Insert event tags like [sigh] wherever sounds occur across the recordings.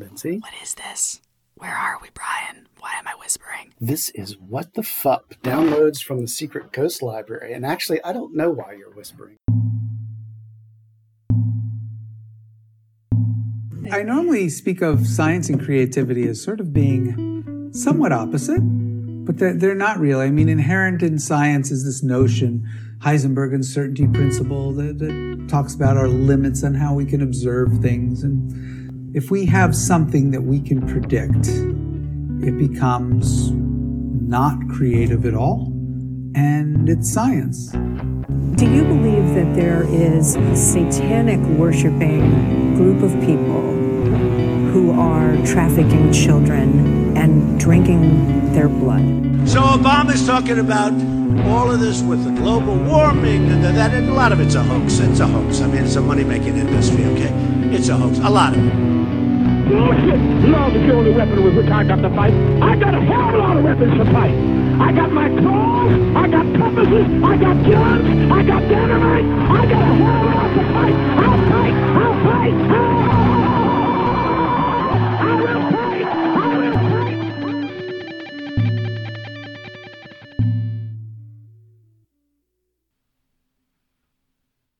Lindsay? What is this? Where are we, Brian? Why am I whispering? This is What the Fuck downloads from the Secret Ghost Library. And actually, I don't know why you're whispering. I normally speak of science and creativity as sort of being somewhat opposite, but they're, they're not really. I mean, inherent in science is this notion, Heisenberg uncertainty principle, that, that talks about our limits on how we can observe things. And if we have something that we can predict, it becomes not creative at all, and it's science. Do you believe that there is a satanic worshiping group of people who are trafficking children and drinking their blood? So Obama's talking about all of this with the global warming and that, and a lot of it's a hoax. It's a hoax. I mean, it's a money-making industry, okay? It's a hoax. A lot of it. Oh, Bullshit! Love is the only weapon with which I got to fight. I got a hell of a lot of weapons to fight. I got my claws, I got compasses, I got guns, I got dynamite. I got a hell of a lot to fight. I'll fight, I'll fight. I will fight, I will fight.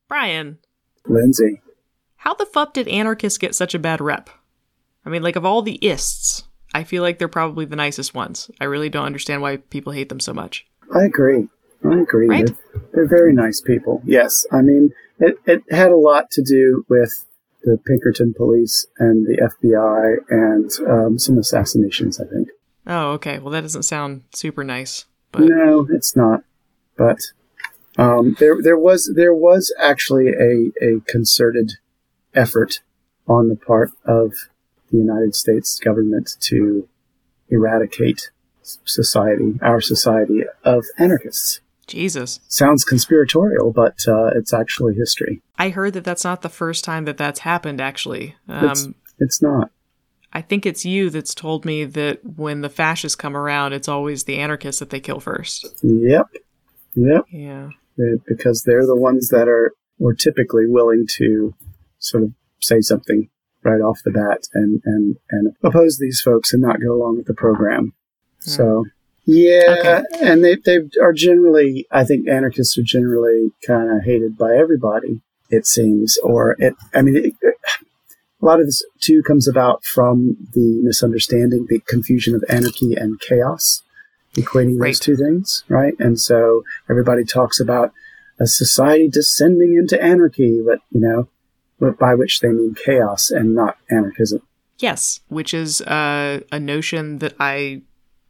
Brian, Lindsay. how the fuck did anarchists get such a bad rep? I mean, like, of all the ists, I feel like they're probably the nicest ones. I really don't understand why people hate them so much. I agree. I agree. Right? They're, they're very nice people. Yes. I mean, it, it had a lot to do with the Pinkerton police and the FBI and um, some assassinations, I think. Oh, okay. Well, that doesn't sound super nice. But No, it's not. But um, there, there was there was actually a, a concerted effort on the part of the United States government to eradicate society, our society, of anarchists. Jesus. Sounds conspiratorial, but uh, it's actually history. I heard that that's not the first time that that's happened, actually. Um, It's, it's not. I think it's you that's told me that when the fascists come around, it's always the anarchists that they kill first. Yep. Yep. Yeah. Because they're the ones that are were typically willing to sort of say something right off the bat and and and oppose these folks and not go along with the program. Hmm. So yeah, and they they are generally I think anarchists are generally kind of hated by everybody. It seems, or it. I mean, it, a lot of this too comes about from the misunderstanding, the confusion of anarchy and chaos, equating Right. those two things, right? And so everybody talks about a society descending into anarchy, but you know, by which they mean chaos and not anarchism. Yes, which is uh, a notion that I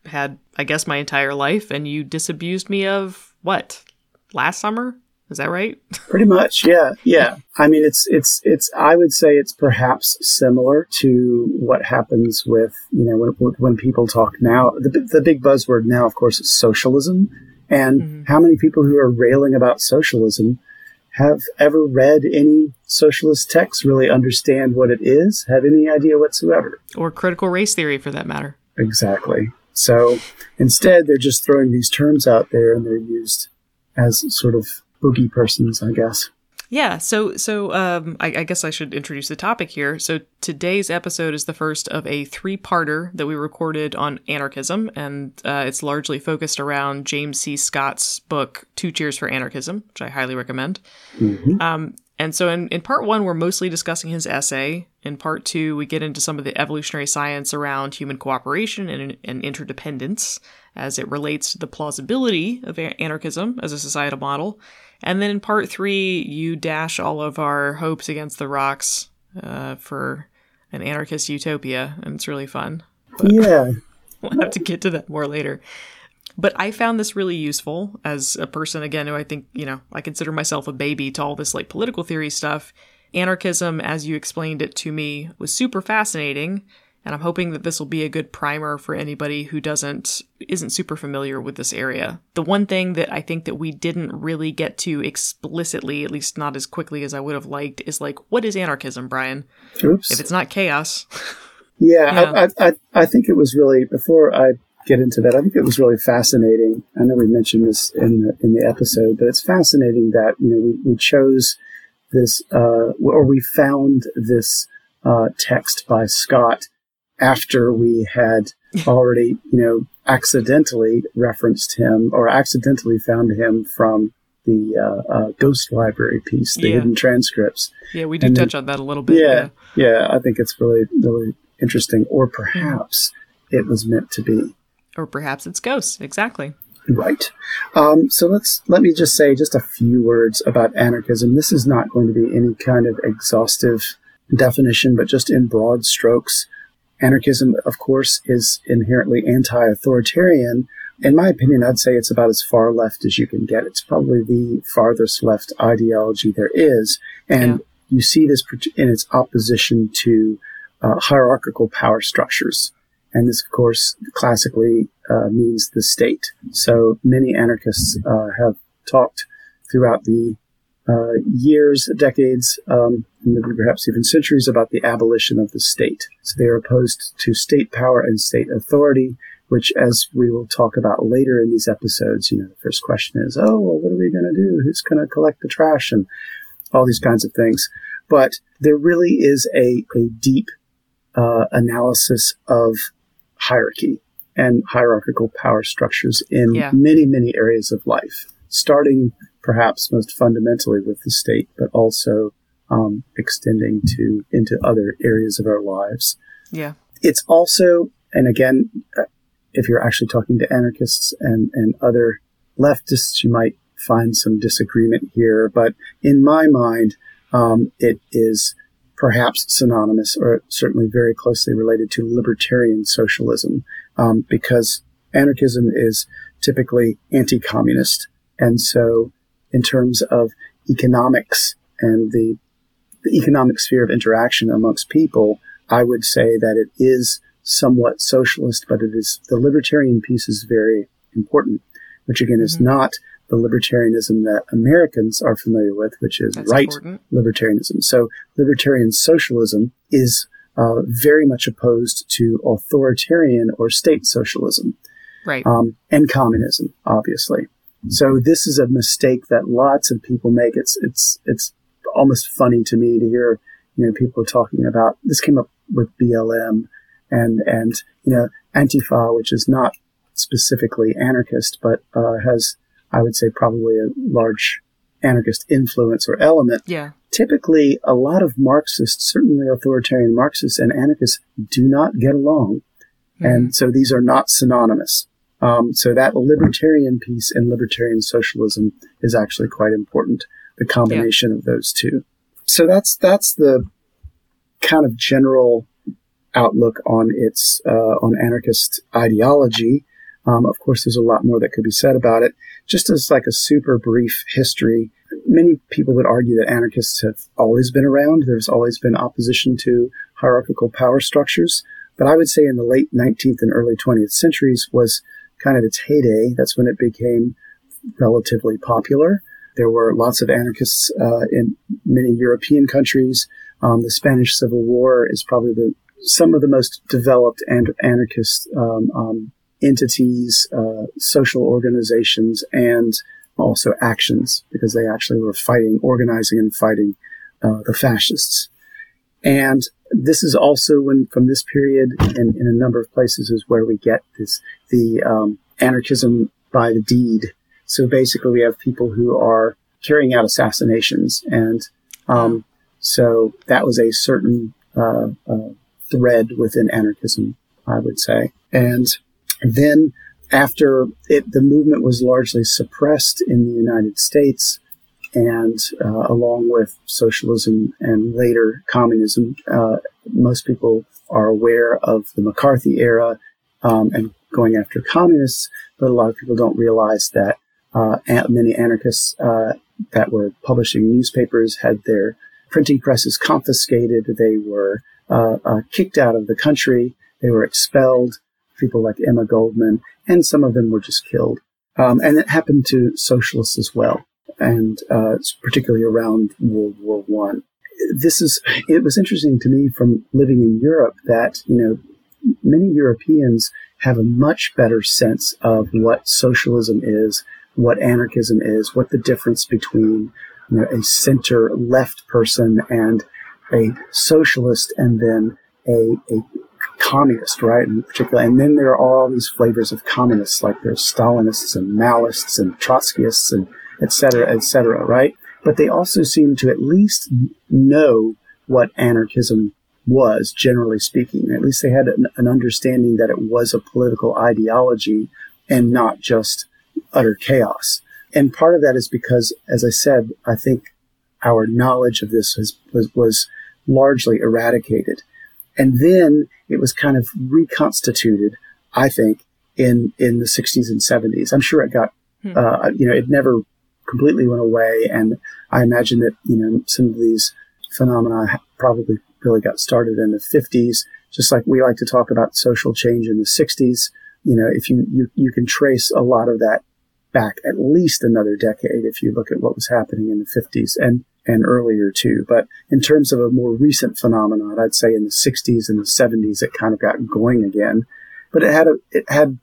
had, I guess, my entire life, and you disabused me of what last summer? Is that right? [laughs] Pretty much, yeah, yeah. I mean, it's it's it's. I would say it's perhaps similar to what happens with you know when, when people talk now. The the big buzzword now, of course, is socialism. And how many people who are railing about socialism have ever read any socialist text, really understand what it is, have any idea whatsoever? or critical race theory, for that matter? Exactly. So instead, they're just throwing these terms out there, and they're used as sort of boogie persons, I guess. Yeah, so so um, I, I guess I should introduce the topic here. So today's episode is the first of a three-parter that we recorded on anarchism, and uh, it's largely focused around James C. Scott's book Two Cheers for Anarchism, which I highly recommend. Um, and so in, in part one, we're mostly discussing his essay. In part two, we get into some of the evolutionary science around human cooperation and, and interdependence as it relates to the plausibility of anarchism as a societal model. And then in part three, you dash all of our hopes against the rocks uh, for an anarchist utopia, and it's really fun. [laughs] Yeah. We'll have to get to that more later. But I found this really useful as a person, again, who I think, you know, I consider myself a baby to all this like political theory stuff. Anarchism, as you explained it to me, was super fascinating. And I'm hoping that this will be a good primer for anybody who doesn't, isn't super familiar with this area. The one thing that I think that we didn't really get to explicitly, at least not as quickly as I would have liked, is like, what is anarchism, Brian? Oops. If it's not chaos. [laughs] Yeah, Yeah. I, I, I, think it was really before I get into that. I think it was really fascinating. I know we mentioned this in the in the episode, but it's fascinating that you know we, we chose this uh, or we found this uh, text by Scott after we had already, you know, accidentally referenced him or accidentally found him from the uh, uh, Ghost Library piece, the Yeah. hidden transcripts. Yeah, we did touch on that a little bit. Yeah, yeah, I think it's really, really interesting. Or perhaps it was meant to be. Or perhaps it's ghosts. Exactly. Right. Um, so let's let me just say just a few words about anarchism. This is not going to be any kind of exhaustive definition, but just in broad strokes. Anarchism, of course, is inherently anti-authoritarian. In my opinion, I'd say it's about as far left as you can get. It's probably the farthest left ideology there is, and you see this in its opposition to uh, hierarchical power structures. And this, of course, classically uh, means the state. So many anarchists uh, have talked throughout the uh, years, decades, um, and maybe perhaps even centuries about the abolition of the state. So they are opposed to state power and state authority, which, as we will talk about later in these episodes, you know, the first question is, oh, well, what are we going to do? Who's going to collect the trash? And all these kinds of things. But there really is a, a deep uh, analysis of hierarchy and hierarchical power structures in Yeah. many, many areas of life, starting perhaps most fundamentally with the state, but also um, extending to into other areas of our lives. Yeah. It's also, and again, uh, if you're actually talking to anarchists and, and other leftists, you might find some disagreement here. But in my mind, um, it is perhaps synonymous or certainly very closely related to libertarian socialism um, because anarchism is typically anti-communist. And so in terms of economics and the, the economic sphere of interaction amongst people, I would say that it is somewhat socialist, but it is the libertarian piece is very important, which again is not the libertarianism that Americans are familiar with, which is That's right important. libertarianism. So libertarian socialism is uh, very much opposed to authoritarian or state socialism Right. um, and communism, obviously. So this is a mistake that lots of people make. It's it's it's almost funny to me to hear you know people talking about this came up with BLM and and you know Antifa, which is not specifically anarchist, but uh, has I would say probably a large anarchist influence or element yeah. typically a lot of Marxists, certainly authoritarian Marxists and anarchists, do not get along. And so these are not synonymous. Um, so that libertarian piece and libertarian socialism is actually quite important. The combination of those two. So that's that's the kind of general outlook on its uh, on anarchist ideology. Um, of course, there's a lot more that could be said about it. Just as like a super brief history, many people would argue that anarchists have always been around. There's always been opposition to hierarchical power structures. But I would say in the late 19th and early 20th centuries was kind of its heyday. That's when it became relatively popular. There were lots of anarchists uh, in many European countries. Um, the Spanish Civil War is probably the some of the most developed and anarchist um, um, entities, uh, social organizations, and also actions because they actually were fighting, organizing, and fighting uh, the fascists. And this is also when, from this period, and in a number of places, is where we get this the um, anarchism by the deed. So basically, we have people who are carrying out assassinations, and um, so that was a certain uh, uh, thread within anarchism, I would say. And then after it, the movement was largely suppressed in the United States, and uh, along with socialism and later communism, uh, most people are aware of the McCarthy era um, and going after communists, but a lot of people don't realize that uh, many anarchists uh, that were publishing newspapers had their printing presses confiscated. They were uh, uh, kicked out of the country. They were expelled. People like Emma Goldman, and some of them were just killed. Um, and it happened to socialists as well, and uh, particularly around World War One. This is it was interesting to me from living in Europe that you know many Europeans have a much better sense of what socialism is, what anarchism is, what the difference between you know, a center left person and a socialist and then a, a communist, right? In particular, and then there are all these flavors of communists, like there's Stalinists and Maoists and Trotskyists and et cetera, et cetera, right? But they also seem to at least know what anarchism was, generally speaking. At least they had an, an understanding that it was a political ideology and not just utter chaos. And part of that is because, as I said, I think our knowledge of this was, was, was largely eradicated. And then it was kind of reconstituted, I think, in, in the 60s and 70s. I'm sure it got, hmm. uh, you know, it never completely went away. And I imagine that, you know, some of these phenomena probably really got started in the 50s, just like we like to talk about social change in the 60s. You know, if you, you, you can trace a lot of that back at least another decade if you look at what was happening in the 50s and, and earlier too. But in terms of a more recent phenomenon, I'd say in the 60s and the 70s, it kind of got going again. But it had a, it had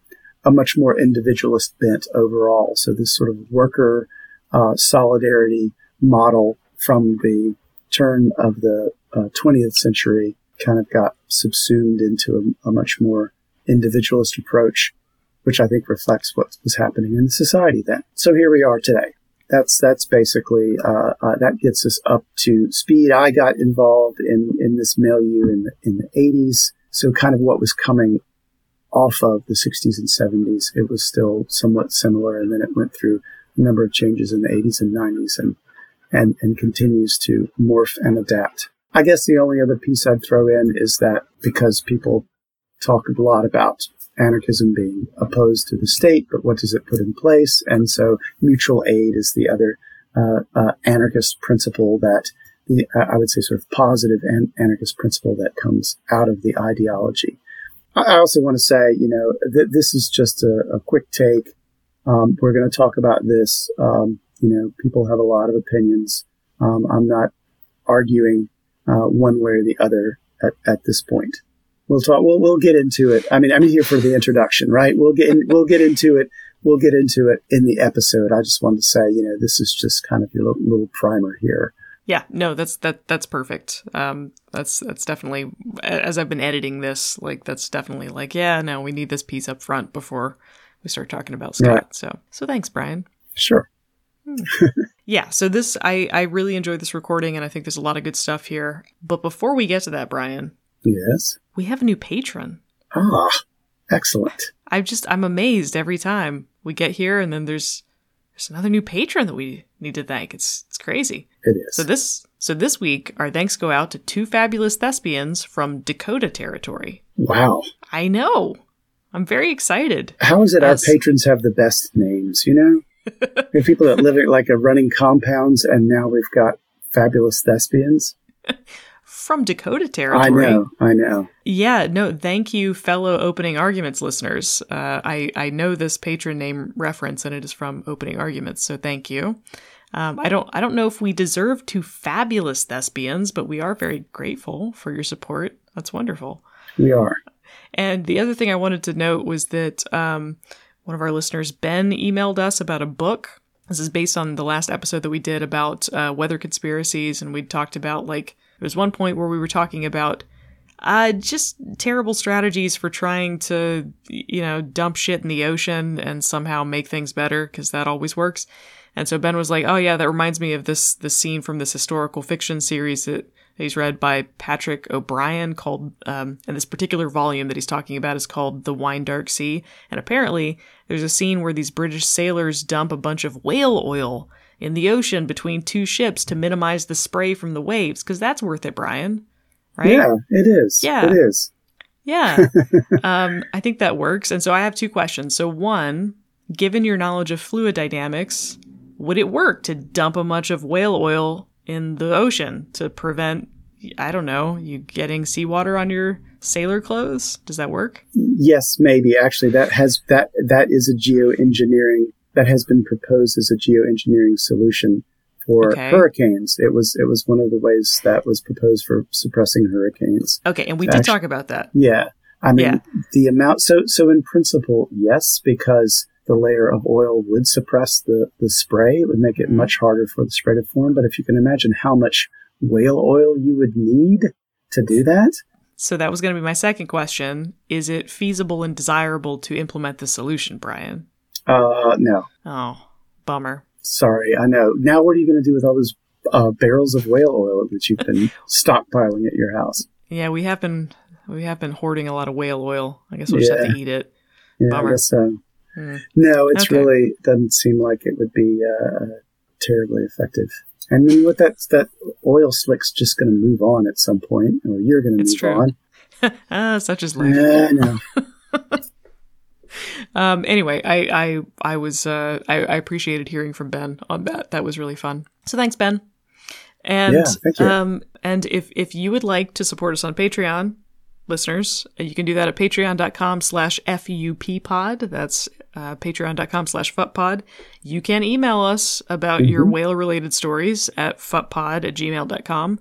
a much more individualist bent overall. So this sort of worker uh, solidarity model from the turn of the uh, 20th century kind of got subsumed into a, a, much more individualist approach, which I think reflects what was happening in the society then. So here we are today. That's that's basically uh, uh, that gets us up to speed. I got involved in in this milieu in the, in the 80s, so kind of what was coming off of the 60s and 70s. It was still somewhat similar, and then it went through number of changes in the 80s and 90s, and and and continues to morph and adapt. I guess the only other piece I'd throw in is that because people talk a lot about anarchism being opposed to the state, but what does it put in place? And so mutual aid is the other uh, uh, anarchist principle that the, uh, I would say sort of positive and anarchist principle that comes out of the ideology. I also want to say, you know, that this is just a, a quick take. Um, we're going to talk about this. Um, you know, people have a lot of opinions. Um, I'm not arguing uh, one way or the other at, at this point. We'll talk. We'll we'll get into it. I mean, I'm here for the introduction, right? We'll get in, we'll get into it. We'll get into it in the episode. I just wanted to say, you know, this is just kind of your little, little primer here. Yeah, no, that's that that's perfect. Um, that's that's definitely as I've been editing this, like that's definitely like, yeah, no, we need this piece up front before we start talking about Scott. So so thanks, Brian. Sure. yeah, so this I I really enjoyed this recording and I think there's a lot of good stuff here. But before we get to that, Brian. Yes. We have a new patron. Ah, excellent. I'm just I'm amazed every time we get here and then there's there's another new patron that we need to thank. It's it's crazy. It is. So this so this week our thanks go out to two fabulous thespians from Dakota territory. Wow. I know. I'm very excited. How is it As, our patrons have the best names, you know? [laughs] we have people that live in like a running compounds, and now we've got fabulous thespians. From Dakota territory. I know, I know. Yeah, no, thank you, fellow opening arguments listeners. Uh, I, I know this patron name reference, and it is from opening arguments, so thank you. Um, I don't I don't know if we deserve two fabulous thespians, but we are very grateful for your support. That's wonderful. We are. And the other thing I wanted to note was that um, one of our listeners, Ben, emailed us about a book. This is based on the last episode that we did about uh, weather conspiracies, and we talked about like there was one point where we were talking about uh, just terrible strategies for trying to, you know, dump shit in the ocean and somehow make things better because that always works. And so Ben was like, "Oh yeah, that reminds me of this the scene from this historical fiction series that he's read by Patrick O'Brian called, um, and this particular volume that he's talking about is called The Wine Dark Sea. And apparently, there's a scene where these British sailors dump a bunch of whale oil in the ocean between two ships to minimize the spray from the waves, because that's worth it, Brian. Right? Yeah, it is. Yeah. It is. Yeah. [laughs] um, I think that works. And so I have two questions. So, one, given your knowledge of fluid dynamics, would it work to dump a bunch of whale oil in the ocean to prevent I don't know, you getting seawater on your sailor clothes? Does that work? Yes, maybe. Actually, that has that that is a geoengineering that has been proposed as a geoengineering solution for okay. hurricanes. It was it was one of the ways that was proposed for suppressing hurricanes. Okay, and we did talk about that. Yeah. I mean, yeah. the amount so so in principle, yes, because the layer of oil would suppress the, the spray. It would make it mm-hmm. much harder for the spray to form. But if you can imagine how much whale oil you would need to do that, So that was going to be my second question. Is it feasible and desirable to implement the solution, Brian? Uh, no. Oh, bummer. Sorry, I know. Now, what are you going to do with all those uh, barrels of whale oil that you've been [laughs] stockpiling at your house? Yeah, we have been we have been hoarding a lot of whale oil. I guess we'll just have to eat it. Yeah, Bummer. I guess so. Hmm. No, it's Okay. really doesn't seem like it would be uh, terribly effective. And then what that that oil slick's just going to move on at some point, or you're going to move true. on. [laughs] ah, such is life. Yeah, no. [laughs] Um, anyway, I I I was uh, I, I appreciated hearing from Ben on that. That was really fun. So thanks, Ben. And Yeah, thank you. um, and if if you would like to support us on Patreon, listeners, uh, you can do that at patreon.com slash fuppod. That's uh, patreon.com slash fuppod. You can email us about your Mm-hmm. whale related stories at fuppod at gmail.com.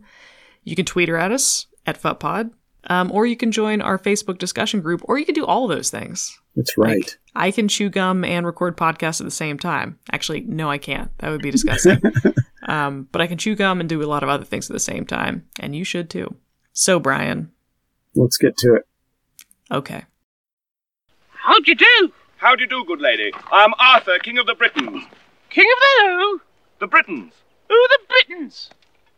You can tweet her at us at fuppod. Um, or you can join our Facebook discussion group, or you can do all those things. That's right. Like, I can chew gum and record podcasts at the same time. Actually, no, I can't. That would be disgusting. [laughs] um, but I can chew gum and do a lot of other things at the same time, and you should too. So, Brian, Let's get to it. okay. How'd you do? How do you do, good lady? I am Arthur, King of the Britons. King of the who? The Britons. Who are the Britons?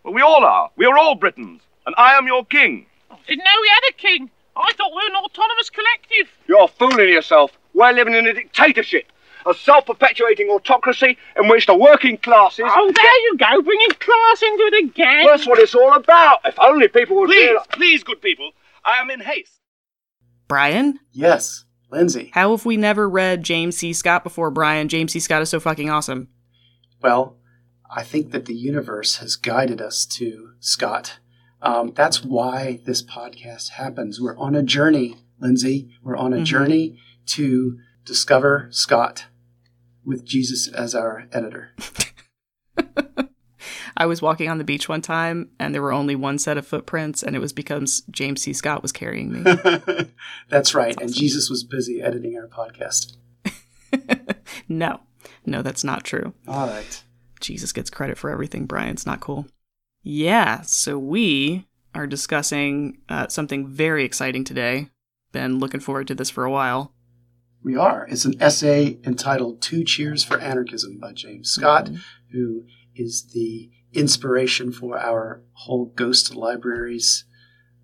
Well, we all are. We are all Britons. And I am your king. Didn't know we had a king. I thought we were an autonomous collective. You're fooling yourself. We're living in a dictatorship. A self-perpetuating autocracy in which the working classes... Oh, there you go, bringing class into it again. That's what it's all about. If only people would... Please, realize- please, good people. I am in haste. Brian, Yes, Lindsay. how have we never read James C. Scott before, Brian? James C. Scott is so fucking awesome. Well, I think that the universe has guided us to Scott. Um, that's why this podcast happens. We're on a journey, Lindsay. We're on a Mhm. journey to discover Scott with Jesus as our editor. [laughs] I was walking on the beach one time, and there were only one set of footprints, and it was because James C. Scott was carrying me. [laughs] that's right. And Jesus was busy editing our podcast. [laughs] no, no, that's not true. All right. Jesus gets credit for everything, Brian. It's not cool. Yeah, so we are discussing uh, something very exciting today. Been looking forward to this for a while. We are. It's an essay entitled Two Cheers for Anarchism by James Scott, who is the inspiration for our whole Ghost Libraries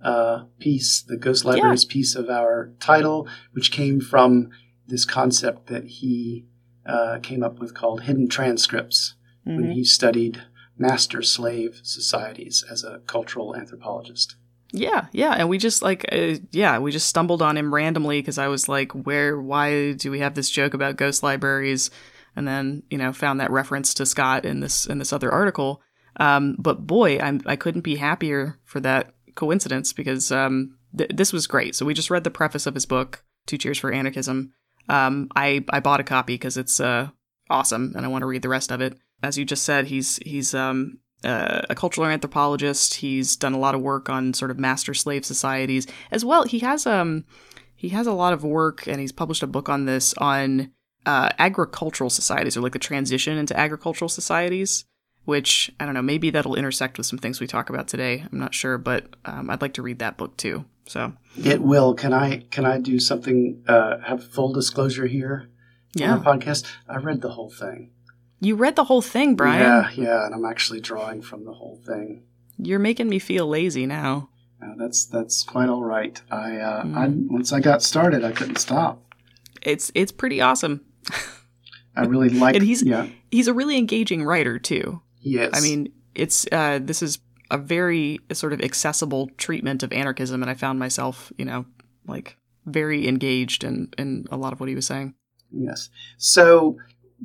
uh, piece, the Ghost Libraries piece of our title, which came from this concept that he uh, came up with called hidden transcripts when he studied master slave societies as a cultural anthropologist. Yeah, yeah, and we just like, uh, yeah, we just stumbled on him randomly because I was like, where, why do we have this joke about ghost libraries? And then you know found that reference to Scott in this in this other article. Um, but boy, I'm I couldn't be happier for that coincidence because um, th- this was great. So we just read the preface of his book, Two Cheers for Anarchism. Um, I I bought a copy because it's uh, awesome and I want to read the rest of it. As you just said, he's he's um, uh, a cultural anthropologist. He's done a lot of work on sort of master slave societies as well. He has um he has a lot of work and he's published a book on this on uh, agricultural societies or like the transition into agricultural societies. Which I don't know, maybe that'll intersect with some things we talk about today. I'm not sure, but um, I'd like to read that book too. So It will. Can I can I do something? Uh, have full disclosure here yeah, on our podcast. I read the whole thing. you read the whole thing, Brian. Yeah, yeah, and I'm actually drawing from the whole thing. You're making me feel lazy now. That's that's quite all right. I, uh, Mm. I once I got started, I couldn't stop. It's it's pretty awesome. I really like. [laughs] And he's- yeah, He's a really engaging writer too. He is. I mean, it's uh, this is a very sort of accessible treatment of anarchism, and I found myself, you know, like very engaged in in a lot of what he was saying. yes. So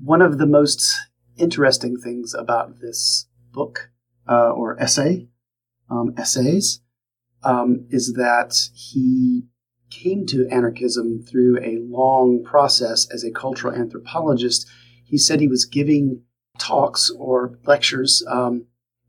one of the most interesting things about this book uh, or essay, um, essays, um, is that he came to anarchism through a long process as a cultural anthropologist. He said he was giving talks or lectures, um,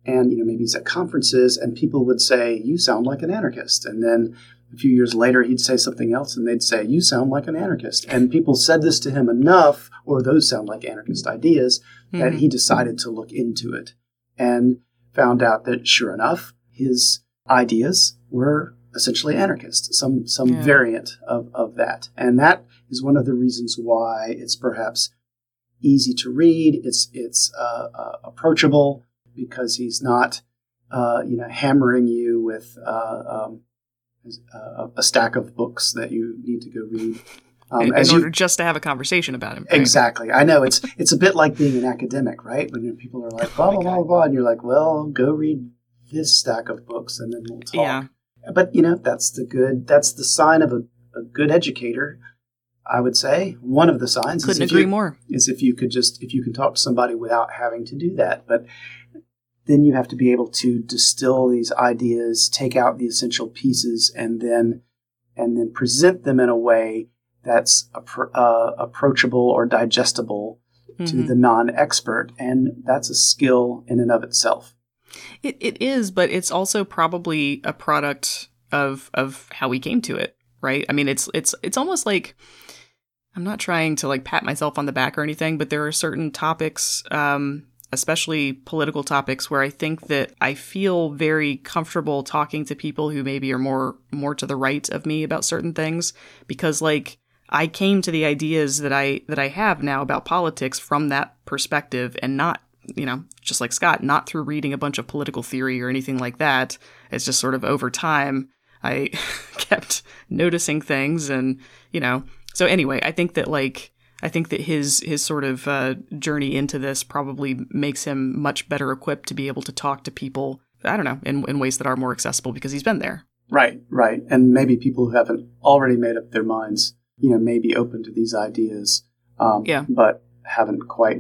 and you know maybe he's at conferences, and people would say, "You sound like an anarchist," and then a few years later he'd say something else, and they'd say, "You sound like an anarchist," and people said this to him enough, or those sound like anarchist ideas, that Mhm. he decided to look into it and found out that sure enough, his ideas were essentially anarchist, some some Yeah. variant of, of that. And that is one of the reasons why it's perhaps easy to read. It's it's uh, uh, approachable because he's not uh, you know hammering you with uh, um, a, a stack of books that you need to go read. Um, in, in as you- order just to have a conversation about him. right? Exactly. I know it's it's a bit like being an academic, right? When people are like blah blah blah blah, and you're like, well, go read this stack of books, and then we'll talk. Yeah. But you know, that's the good. That's the sign of a, a good educator. I would say one of the signs. is Couldn't if agree you- more. Is if you could just if you can talk to somebody without having to do that, but then you have to be able to distill these ideas, take out the essential pieces, and then and then present them in a way that's appro- uh, approachable or digestible to Mhm. the non-expert, and that's a skill in and of itself. It it is, but it's also probably a product of of how we came to it, right? I mean, it's it's it's almost like I'm not trying to like pat myself on the back or anything, but there are certain topics, um, especially political topics, where I think that I feel very comfortable talking to people who maybe are more more to the right of me about certain things because like I came to the ideas that I that I have now about politics from that perspective and not you know just like Scott not through reading a bunch of political theory or anything like that. It's just sort of over time I [laughs] kept noticing things and you know so anyway I think that like I think that his his sort of uh, journey into this probably makes him much better equipped to be able to talk to people I don't know in in ways that are more accessible because he's been there Right, right. And maybe people who haven't already made up their minds, you know, may be open to these ideas, um, Yeah. but haven't quite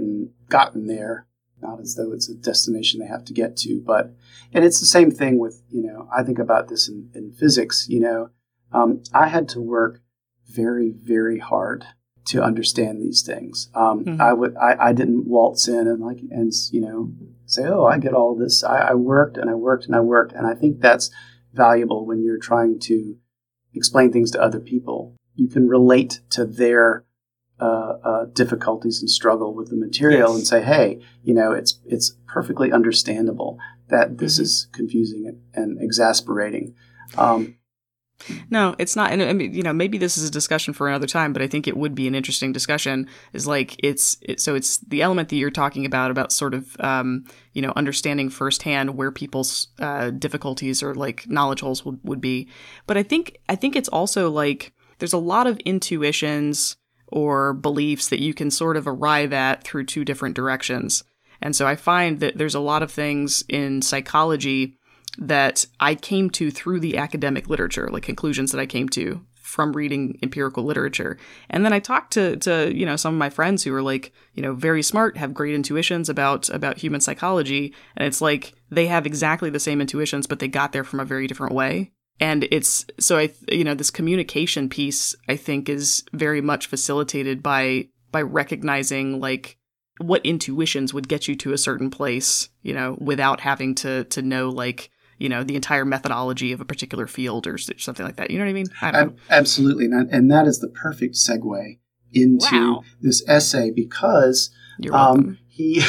gotten there. Not as though it's a destination they have to get to, but and it's the same thing with you know. I think about this in, in physics. You know, um, I had to work very, very hard to understand these things. Um, Mhm. I would, I, I didn't waltz in and like and you know say, oh, I get all this. I, I worked and I worked and I worked, and I think that's valuable when you're trying to explain things to other people. You can relate to their uh, uh, difficulties and struggle with the material Yes. and say, hey, you know, it's it's perfectly understandable that this Mhm. is confusing and, and exasperating. Um, No, it's not. And I mean, you know, maybe this is a discussion for another time, but I think it would be an interesting discussion. Is like it's it, so it's the element that you're talking about about sort of um, you know understanding firsthand where people's uh, difficulties or like knowledge holes would, would be. But I think I think it's also like there's a lot of intuitions or beliefs that you can sort of arrive at through two different directions. And so I find that there's a lot of things in psychology that I came to through the academic literature, like conclusions that I came to from reading empirical literature. And then I talked to to, you know, some of my friends who are like, you know, very smart, have great intuitions about about human psychology, and it's like they have exactly the same intuitions but they got there from a very different way. And it's so I you know, this communication piece I think is very much facilitated by by recognizing like what intuitions would get you to a certain place, you know, without having to to know like you know the entire methodology of a particular field or something like that. You know what I mean? I don't absolutely, and, and that is the perfect segue into Wow. this essay because um, he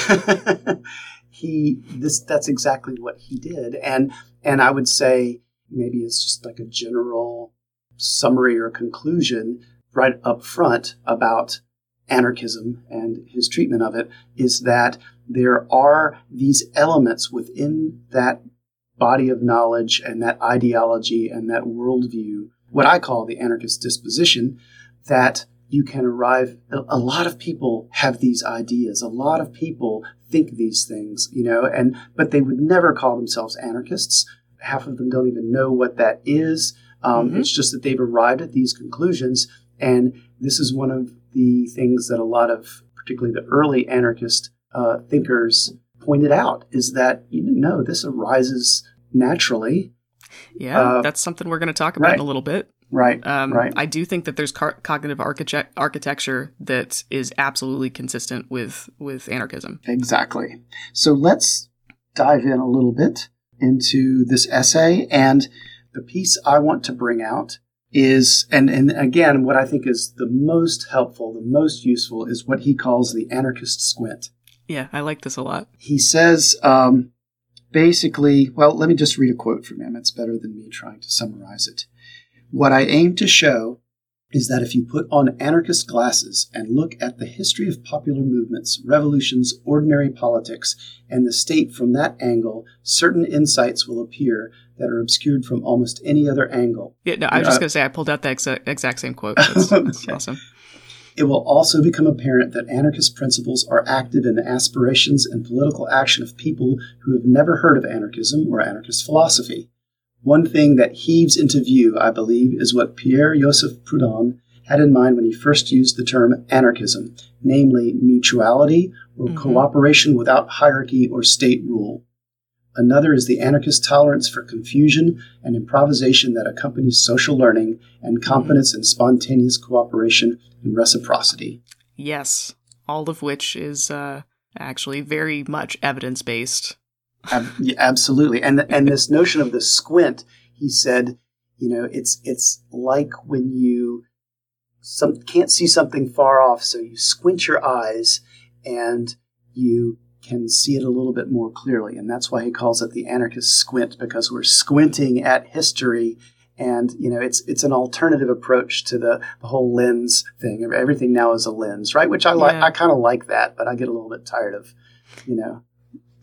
[laughs] he this that's exactly what he did, and and I would say maybe it's just like a general summary or conclusion right up front about anarchism and his treatment of it is that there are these elements within that body of knowledge and that ideology and that worldview, what I call the anarchist disposition, that you can arrive. A lot of people have these ideas. A lot of people think these things, you know, and but they would never call themselves anarchists. Half of them don't even know what that is. Um, Mhm. It's just that they've arrived at these conclusions, and this is one of the things that a lot of, particularly the early anarchist uh, thinkers, pointed out is that you know this arises naturally, yeah, uh, that's something we're going to talk about in a little bit. right? Um, right. I do think that there's car- cognitive architect- architecture that is absolutely consistent with with anarchism. Exactly. So let's dive in a little bit into this essay. And the piece I want to bring out is, and, and again, what I think is the most helpful, the most useful is what he calls the anarchist squint. Yeah, I like this a lot. He says, um, basically, well, let me just read a quote from him. It's better than me trying to summarize it. What I aim to show is that if you put on anarchist glasses and look at the history of popular movements, revolutions, ordinary politics, and the state from that angle, certain insights will appear that are obscured from almost any other angle. Yeah, no, I was just going to say I pulled out the exa- exact same quote. That's, that's [laughs] Okay. awesome. It will also become apparent that anarchist principles are active in the aspirations and political action of people who have never heard of anarchism or anarchist philosophy. One thing that heaves into view, I believe, is what Pierre Joseph Proudhon had in mind when he first used the term anarchism, namely mutuality or mm-hmm. cooperation without hierarchy or state rule. Another is the anarchist tolerance for confusion and improvisation that accompanies social learning and confidence in spontaneous cooperation and reciprocity. Yes, all of which is uh, actually very much evidence based. Ab- yeah, absolutely. And and this notion of the squint, he said, you know, it's it's like when you some can't see something far off, so you squint your eyes and you can see it a little bit more clearly. And that's why he calls it the anarchist squint, because we're squinting at history. And you know, it's it's an alternative approach to the, the whole lens thing. Everything now is a lens, right? Which I like. Yeah. I kind of like that, but I get a little bit tired of, you know,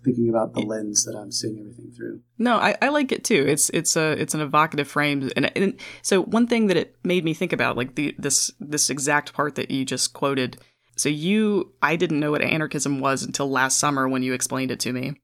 thinking about the lens that I'm seeing everything through. No, I, I like it too. It's it's a it's an evocative frame, and, and so one thing that it made me think about, like the this this exact part that you just quoted. So you, I didn't know what anarchism was until last summer when you explained it to me, mm-hmm.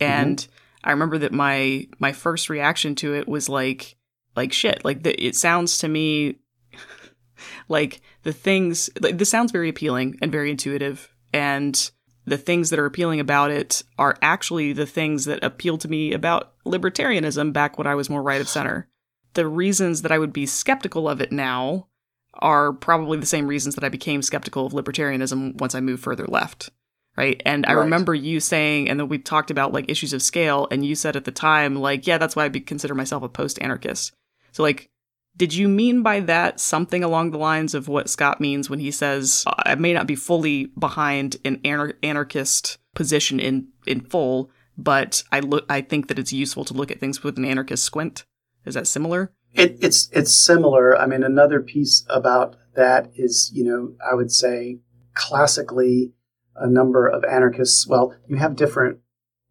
and I remember that my my first reaction to it was like like shit. Like the, it sounds to me [laughs] like the things like this sounds very appealing and very intuitive and the things that are appealing about it are actually the things that appeal to me about libertarianism back when I was more right of center. The reasons that I would be skeptical of it now are probably the same reasons that I became skeptical of libertarianism once I moved further left. Right. And I Right. remember you saying, and then we talked about like issues of scale, and you said at the time, like, yeah, that's why I consider myself a post anarchist. So, like, did you mean by that something along the lines of what Scott means when he says, I may not be fully behind an anar- anarchist position in, in full, but I look, I think that it's useful to look at things with an anarchist squint? Is that similar? It, it's it's similar. I mean, another piece about that is, you know, I would say classically, a number of anarchists. Well, you have different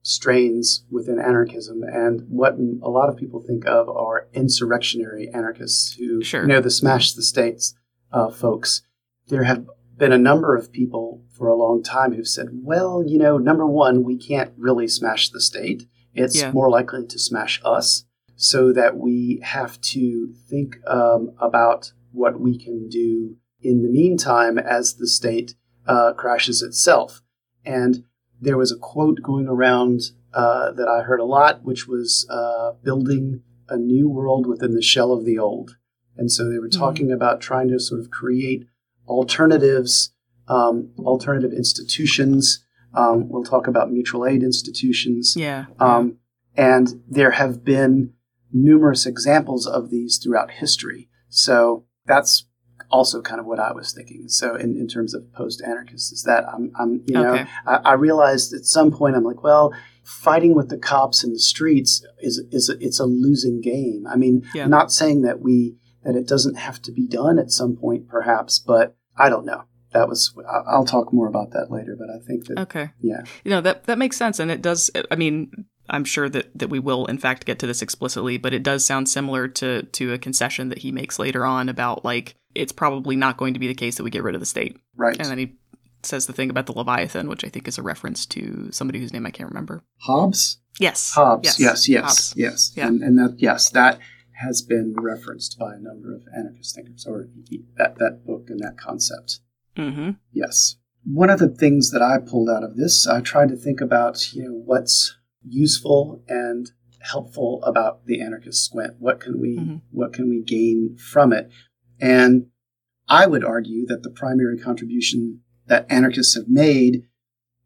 strains within anarchism, and what a lot of people think of are insurrectionary anarchists who, Sure. you know, the smash the states uh, folks. There have been a number of people for a long time who've said, well, you know, number one, we can't really smash the state. It's Yeah. more likely to smash us so that we have to think um, about what we can do in the meantime as the state uh, crashes itself. And there was a quote going around uh, that I heard a lot, which was uh, building a new world within the shell of the old. And so they were talking about trying to sort of create alternatives, um, alternative institutions. Um, we'll talk about mutual aid institutions. Yeah. Um, and there have been numerous examples of these throughout history. So that's also kind of what I was thinking. So in, in terms of post anarchists, is that I'm, I'm you know, Okay. I, I realized at some point I'm like, well, fighting with the cops in the streets is is a, it's a losing game. I mean, Yeah. not saying that we that it doesn't have to be done at some point, perhaps, but I don't know. That was I'll talk more about that later, but I think that Okay. yeah. You know, that that makes sense and it does I mean, I'm sure that that we will in fact get to this explicitly, but it does sound similar to to a concession that he makes later on about like it's probably not going to be the case that we get rid of the state. Right. And then he says the thing about the Leviathan, which I think is a reference to somebody whose name I can't remember. Hobbes? Yes. Hobbes. Yes, yes, Hobbes. yes. Yeah. And, and that, yes, that has been referenced by a number of anarchist thinkers, or that, that book and that concept. Mm-hmm. Yes. One of the things that I pulled out of this, I tried to think about, you know, what's useful and helpful about the anarchist squint. What can we, Mhm. what can we gain from it? And I would argue that the primary contribution that anarchists have made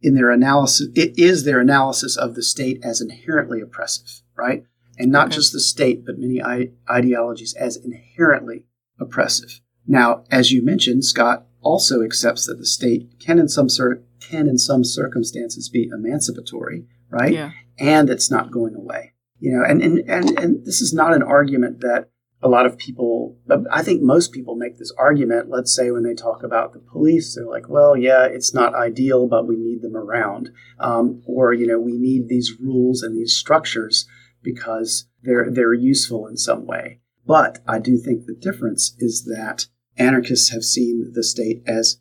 in their analysis, it is their analysis of the state as inherently oppressive, right? And not Okay. just the state, but many I- ideologies as inherently oppressive. Now, as you mentioned, Scott also accepts that the state can, in some cir- can in some circumstances, be emancipatory, right? Yeah. And it's not going away. You know, and, and, and, and this is not an argument that a lot of people, I think most people make this argument, let's say when they talk about the police, they're like, well, yeah, it's not ideal, but we need them around. Um, or, you know, we need these rules and these structures because they're, they're useful in some way. But I do think the difference is that anarchists have seen the state as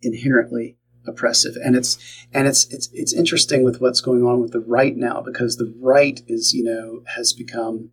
inherently oppressive and it's and it's it's it's interesting with what's going on with the right now because the right is you know has become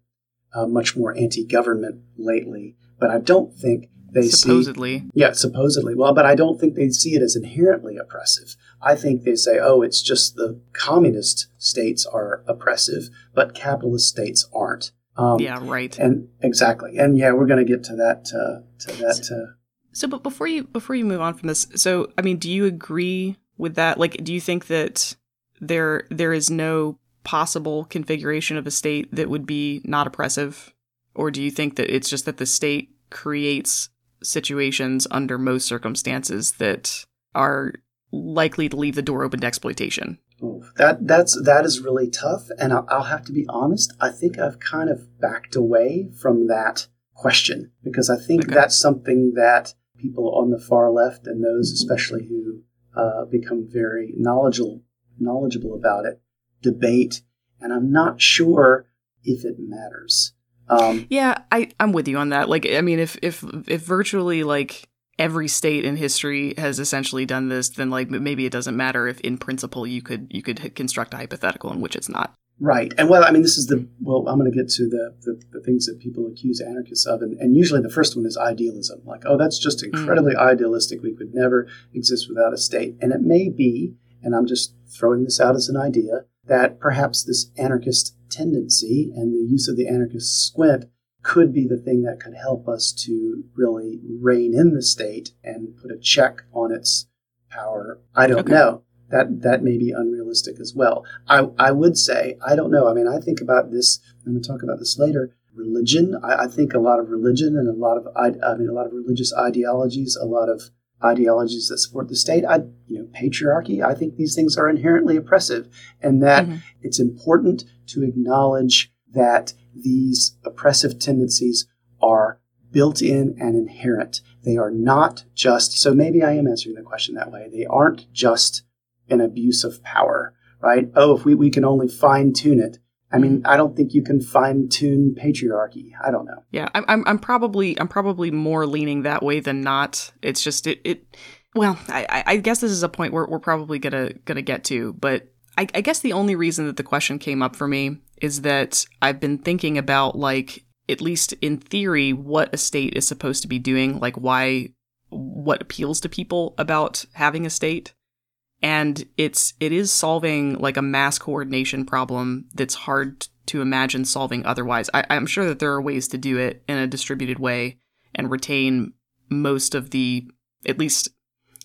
uh, much more anti-government lately, but I don't think they supposedly. see yeah supposedly well, but I don't think they see it as inherently oppressive. I think they say, oh, it's just the communist states are oppressive, but capitalist states aren't. Um, yeah, right. And exactly, and yeah, we're going to get to that. Uh, to that. Uh, so, but before you before you move on from this, so I mean, do you agree with that? Like, do you think that there there is no possible configuration of a state that would be not oppressive? Or do you think that it's just that the state creates situations under most circumstances that are likely to leave the door open to exploitation? That that's that is really tough, and I'll, I'll have to be honest. I think I've kind of backed away from that question because I think okay. that's something that people on the far left and those especially who uh, become very knowledgeable knowledgeable about it debate, and I'm not sure if it matters. Um, yeah, I I'm with you on that. Like, I mean, if if if virtually like every state in history has essentially done this, then like maybe it doesn't matter if in principle you could you could construct a hypothetical in which it's not. Right. And well, I mean, this is the, well, I'm going to get to the, the, the, things that people accuse anarchists of. And, and usually the first one is idealism. Like, oh, that's just mm. incredibly mm. idealistic. We could never exist without a state. And it may be, and I'm just throwing this out as an idea, that perhaps this anarchist tendency and the use of the anarchist squint could be the thing that could help us to really rein in the state and put a check on its power. I don't okay. know. That that may be unrealistic as well. I, I would say, I don't know. I mean, I think about this, I'm going to talk about this later. Religion, I, I think a lot of religion and a lot of, I, I mean, a lot of religious ideologies, a lot of ideologies that support the state. I, you know, patriarchy. I think these things are inherently oppressive, and that mm-hmm. it's important to acknowledge that these oppressive tendencies are built in and inherent. They are not just. So maybe I am answering the question that way. They aren't just an abuse of power, right? Oh, if we, we can only fine tune it, I mean, mm-hmm. I don't think you can fine tune patriarchy. I don't know. Yeah, I'm, I'm, I'm probably, I'm probably more leaning that way than not. It's just it, it. Well, I, I guess this is a point where we're probably gonna gonna get to, but I, I guess the only reason that the question came up for me is that I've been thinking about like at least in theory what a state is supposed to be doing, like why, what appeals to people about having a state and it's it is solving like a mass coordination problem that's hard to imagine solving otherwise. I, I'm sure that there are ways to do it in a distributed way and retain most of the, at least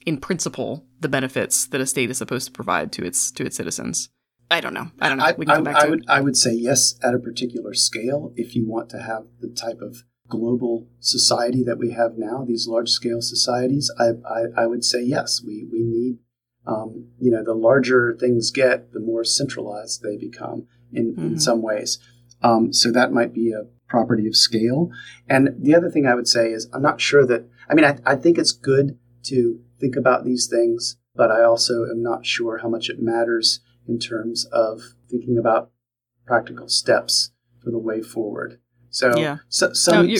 in principle, the benefits that a state is supposed to provide to its to its citizens. I don't know. I don't know. I, we can come back I, to I would, it. I would say yes at a particular scale if you want to have the type of global society that we have now, these large scale societies. I, I, I would say yes. We we need um, you know, the larger things get, the more centralized they become in, mm-hmm. in some ways. Um, so that might be a property of scale. And the other thing I would say is I'm not sure that, I mean, I, I think it's good to think about these things, but I also am not sure how much it matters in terms of thinking about practical steps for the way forward. So, yeah. so some, no,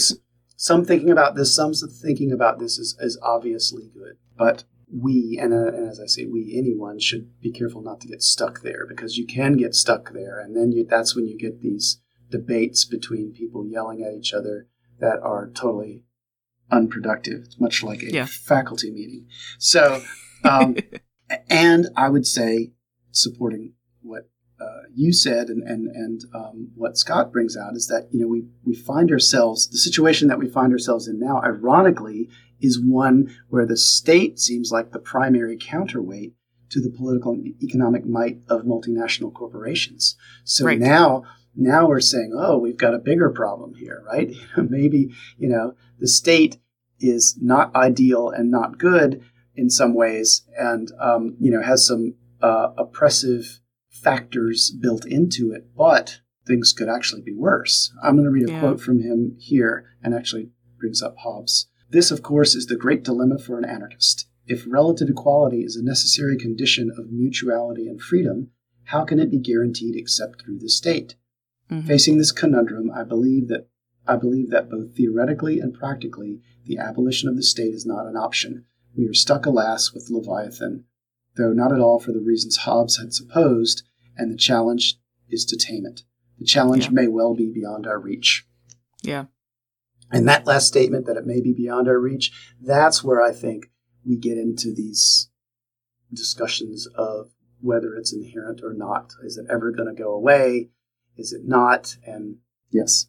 some thinking about this, some thinking about this is, is obviously good, but we, and, uh, and, as I say, we, anyone should be careful not to get stuck there because you can get stuck there. And then you, that's when you get these debates between people yelling at each other that are totally unproductive. It's much like a yeah. faculty meeting. So, um, [laughs] and I would say, supporting what uh, you said and and and um, what Scott brings out is that you know we we find ourselves the situation that we find ourselves in now, ironically, is one where the state seems like the primary counterweight to the political and economic might of multinational corporations. So right. now, now we're saying, oh, we've got a bigger problem here, right? [laughs] Maybe, you know, the state is not ideal and not good in some ways and, um, you know, has some uh, oppressive factors built into it, but things could actually be worse. I'm going to read a Yeah. quote from him here and actually brings up Hobbes. This, of course, is the great dilemma for an anarchist. If relative equality is a necessary condition of mutuality and freedom, how can it be guaranteed except through the state? Mhm. Facing this conundrum, I believe that I believe that both theoretically and practically, the abolition of the state is not an option. We are stuck, alas, with Leviathan, though not at all for the reasons Hobbes had supposed, and the challenge is to tame it. The challenge Yeah. may well be beyond our reach. Yeah. And that last statement that it may be beyond our reach, that's where I think we get into these discussions of whether it's inherent or not. Is it ever going to go away? Is it not? And yes.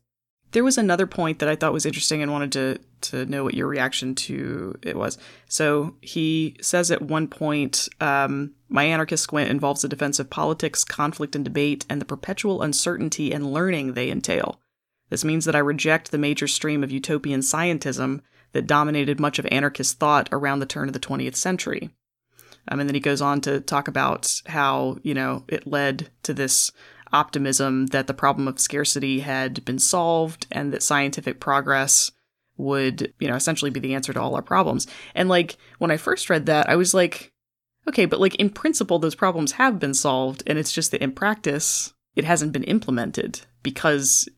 There was another point that I thought was interesting and wanted to to know what your reaction to it was. So he says at one point, um, "My anarchist squint involves the defense of politics, conflict, and debate, and the perpetual uncertainty and learning they entail. This means that I reject the major stream of utopian scientism that dominated much of anarchist thought around the turn of the 20th century." Um, and then he goes on to talk about how you know it led to this optimism that the problem of scarcity had been solved and that scientific progress would, you know, essentially be the answer to all our problems. And like when I first read that, I was like, okay, but like in principle, those problems have been solved, and it's just that in practice, it hasn't been implemented because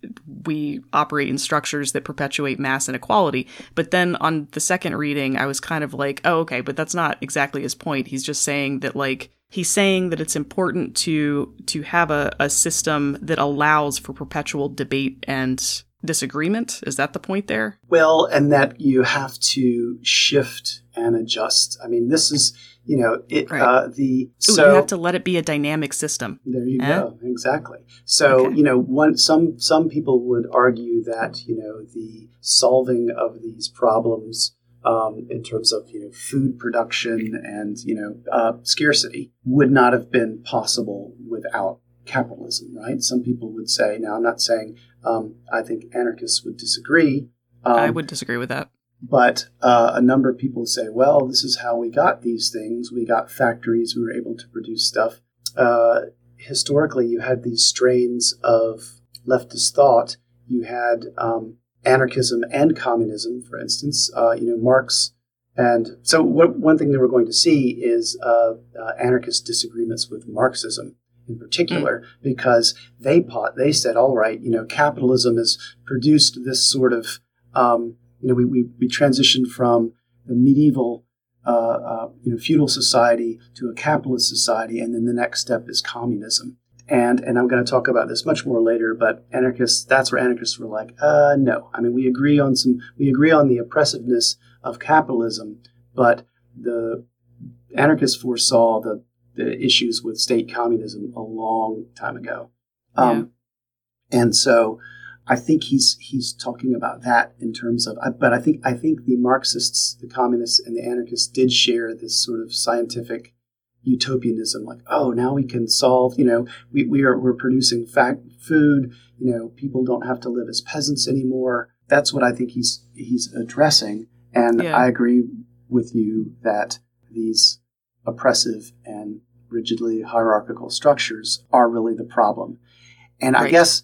we operate in structures that perpetuate mass inequality. But then on the second reading, I was kind of like, oh, okay, but that's not exactly his point. He's just saying that like he's saying that it's important to to have a, a system that allows for perpetual debate and disagreement. Is that the point there? Well, and that you have to shift and adjust. I mean, this is, you know, it, Right. uh, the, Ooh, so. you have to let it be a dynamic system. There you Eh? go. Exactly. So Okay. you know, one some some people would argue that you know the solving of these problems um, in terms of you know food production and you know uh, scarcity would not have been possible without capitalism. Right? Some people would say. Now, I'm not saying. Um, I think anarchists would disagree. Um, I would disagree with that. But uh, a number of people say, well, this is how we got these things. We got factories, we were able to produce stuff. Uh, historically, you had these strains of leftist thought. You had um, anarchism and communism, for instance. Uh, you know, Marx. And so, what, one thing that we're going to see is uh, uh, anarchist disagreements with Marxism in particular, because they pot, they said, all right, you know, capitalism has produced this sort of um, you know, we, we, we transitioned from the medieval, uh, uh, you know, feudal society to a capitalist society, and then the next step is communism. And and I'm going to talk about this much more later. But anarchists, that's where anarchists were like, uh, no. I mean, we agree on some, we agree on the oppressiveness of capitalism, but the anarchists foresaw the the issues with state communism a long time ago. Um, And so I think he's he's talking about that in terms of, but I think I think the Marxists, the communists, and the anarchists did share this sort of scientific utopianism, like, oh, now we can solve, you know, we, we are we're producing fact food, you know, people don't have to live as peasants anymore. That's what I think he's he's addressing, and Yeah. I agree with you that these oppressive and rigidly hierarchical structures are really the problem. And I guess,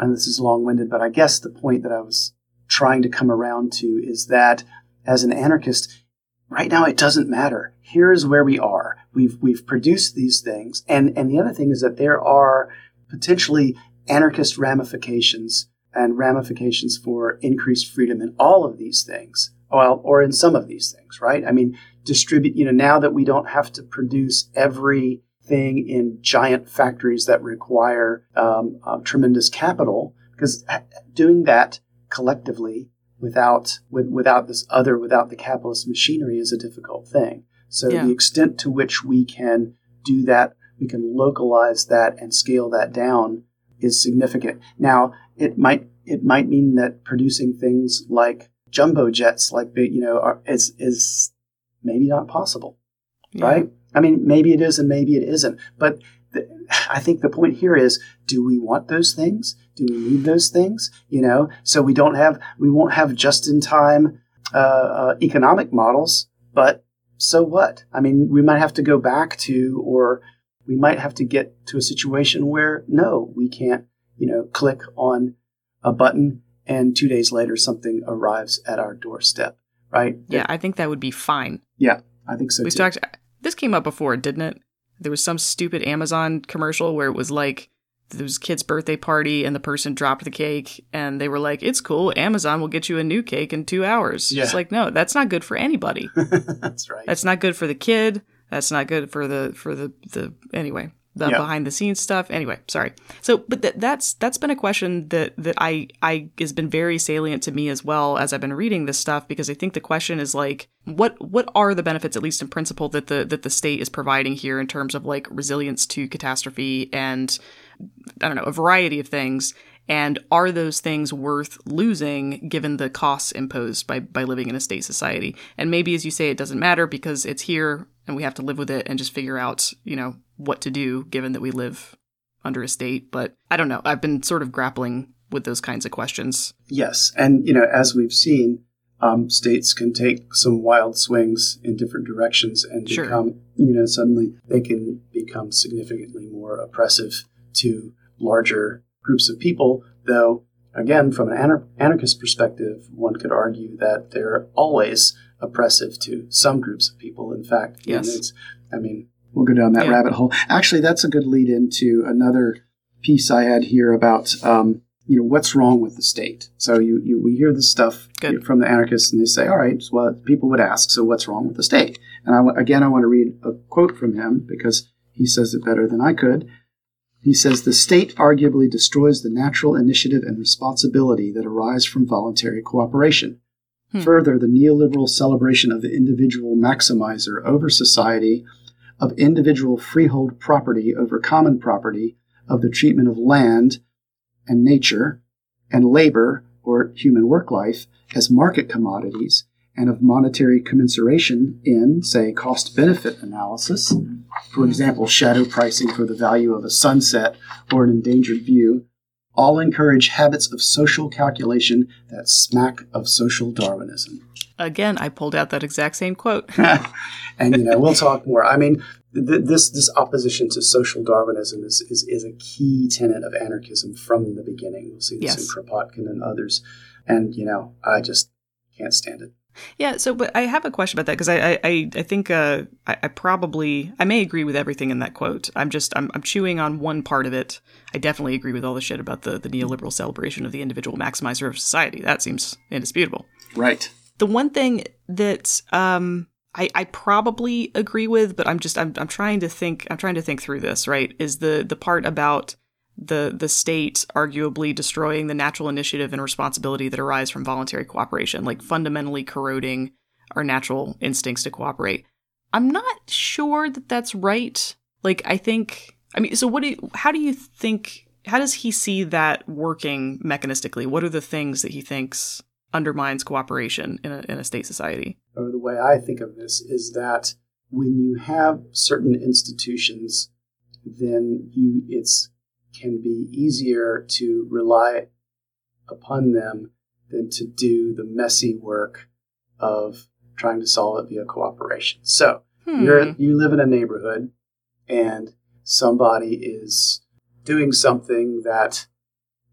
and this is long winded, but I guess the point that I was trying to come around to is that as an anarchist, right now it doesn't matter. Here's where we are. We've we've produced these things. And and the other thing is that there are potentially anarchist ramifications and ramifications for increased freedom in all of these things. Well, or in some of these things, right? I mean, distribute, you know, now that we don't have to produce every thing in giant factories that require um, uh, tremendous capital, because doing that collectively without with, without this other without the capitalist machinery is a difficult thing. So Yeah. the extent to which we can do that, we can localize that and scale that down is significant. Now it might it might mean that producing things like jumbo jets, like you know, are, is is maybe not possible Yeah. right? I mean, maybe it is and maybe it isn't. But the, [sighs] I think the point here is do we want those things? Do we need those things? You know, so we don't have, we won't have just in time uh, uh, economic models, but so what? I mean, we might have to go back to, or we might have to get to a situation where no, we can't, you know, click on a button and two days later something arrives at our doorstep, right? Yeah, I think that would be fine. Yeah, I think so We've too. talked. This came up before, didn't it? There was some stupid Amazon commercial where it was like there was a kid's birthday party and the person dropped the cake and they were like, "It's cool. Amazon will get you a new cake in two hours." Yeah. It's like, no, that's not good for anybody. [laughs] That's right. That's not good for the kid. That's not good for the for the the anyway the Yeah. behind the scenes stuff. Anyway, sorry. So, but th- that's that's been a question that that I I has been very salient to me as well as I've been reading this stuff because I think the question is like what what are the benefits at least in principle that the that the state is providing here in terms of like resilience to catastrophe and I don't know a variety of things. And are those things worth losing given the costs imposed by, by living in a state society? And maybe, as you say, it doesn't matter because it's here and we have to live with it and just figure out, you know, what to do given that we live under a state. But I don't know. I've been sort of grappling with those kinds of questions. Yes, and you know, as we've seen, um, states can take some wild swings in different directions and Sure. become, you know, suddenly they can become significantly more oppressive to larger groups of people. Though, again, from an anar- anarchist perspective, one could argue that they're always oppressive to some groups of people. In fact, Yes. it's, I mean, we'll go down that Yeah. rabbit hole. Actually, that's a good lead into another piece I had here about um, you know what's wrong with the state. So you, you we hear this stuff Good. from the anarchists, and they say, all right, well, people would ask, so what's wrong with the state? And I, again, I want to read a quote from him because he says it better than I could. He says the state arguably destroys the natural initiative and responsibility that arise from voluntary cooperation. Hmm. Further, the neoliberal celebration of the individual maximizer over society, of individual freehold property over common property, of the treatment of land and nature and labor or human work life as market commodities and of monetary commensuration in, say, cost benefit analysis, for example, shadow pricing for the value of a sunset or an endangered view, all encourage habits of social calculation that smack of social Darwinism. Again, I pulled out that exact same quote. [laughs] and you know, we'll talk more. I mean, th- this this opposition to social Darwinism is, is is a key tenet of anarchism from the beginning. We'll see this Yes. in Kropotkin and others. And you know, I just can't stand it. Yeah, so but I have a question about that because I, I I think uh I, I probably I may agree with everything in that quote. I'm just I'm I'm chewing on one part of it. I definitely agree with all the shit about the the neoliberal celebration of the individual maximizer of society. That seems indisputable. Right. The one thing that um I, I probably agree with, but I'm just I'm I'm trying to think I'm trying to think through this, right? Is the the part about the the state arguably destroying the natural initiative and responsibility that arise from voluntary cooperation, like fundamentally corroding our natural instincts to cooperate. I'm not sure that that's right. Like I think I mean, so what do you, how do you think how does he see that working mechanistically? What are the things that he thinks undermines cooperation in a in a state society? Or the way I think of this is that when you have certain institutions, then you it's can be easier to rely upon them than to do the messy work of trying to solve it via cooperation. So Hmm. you're you live in a neighborhood and somebody is doing something that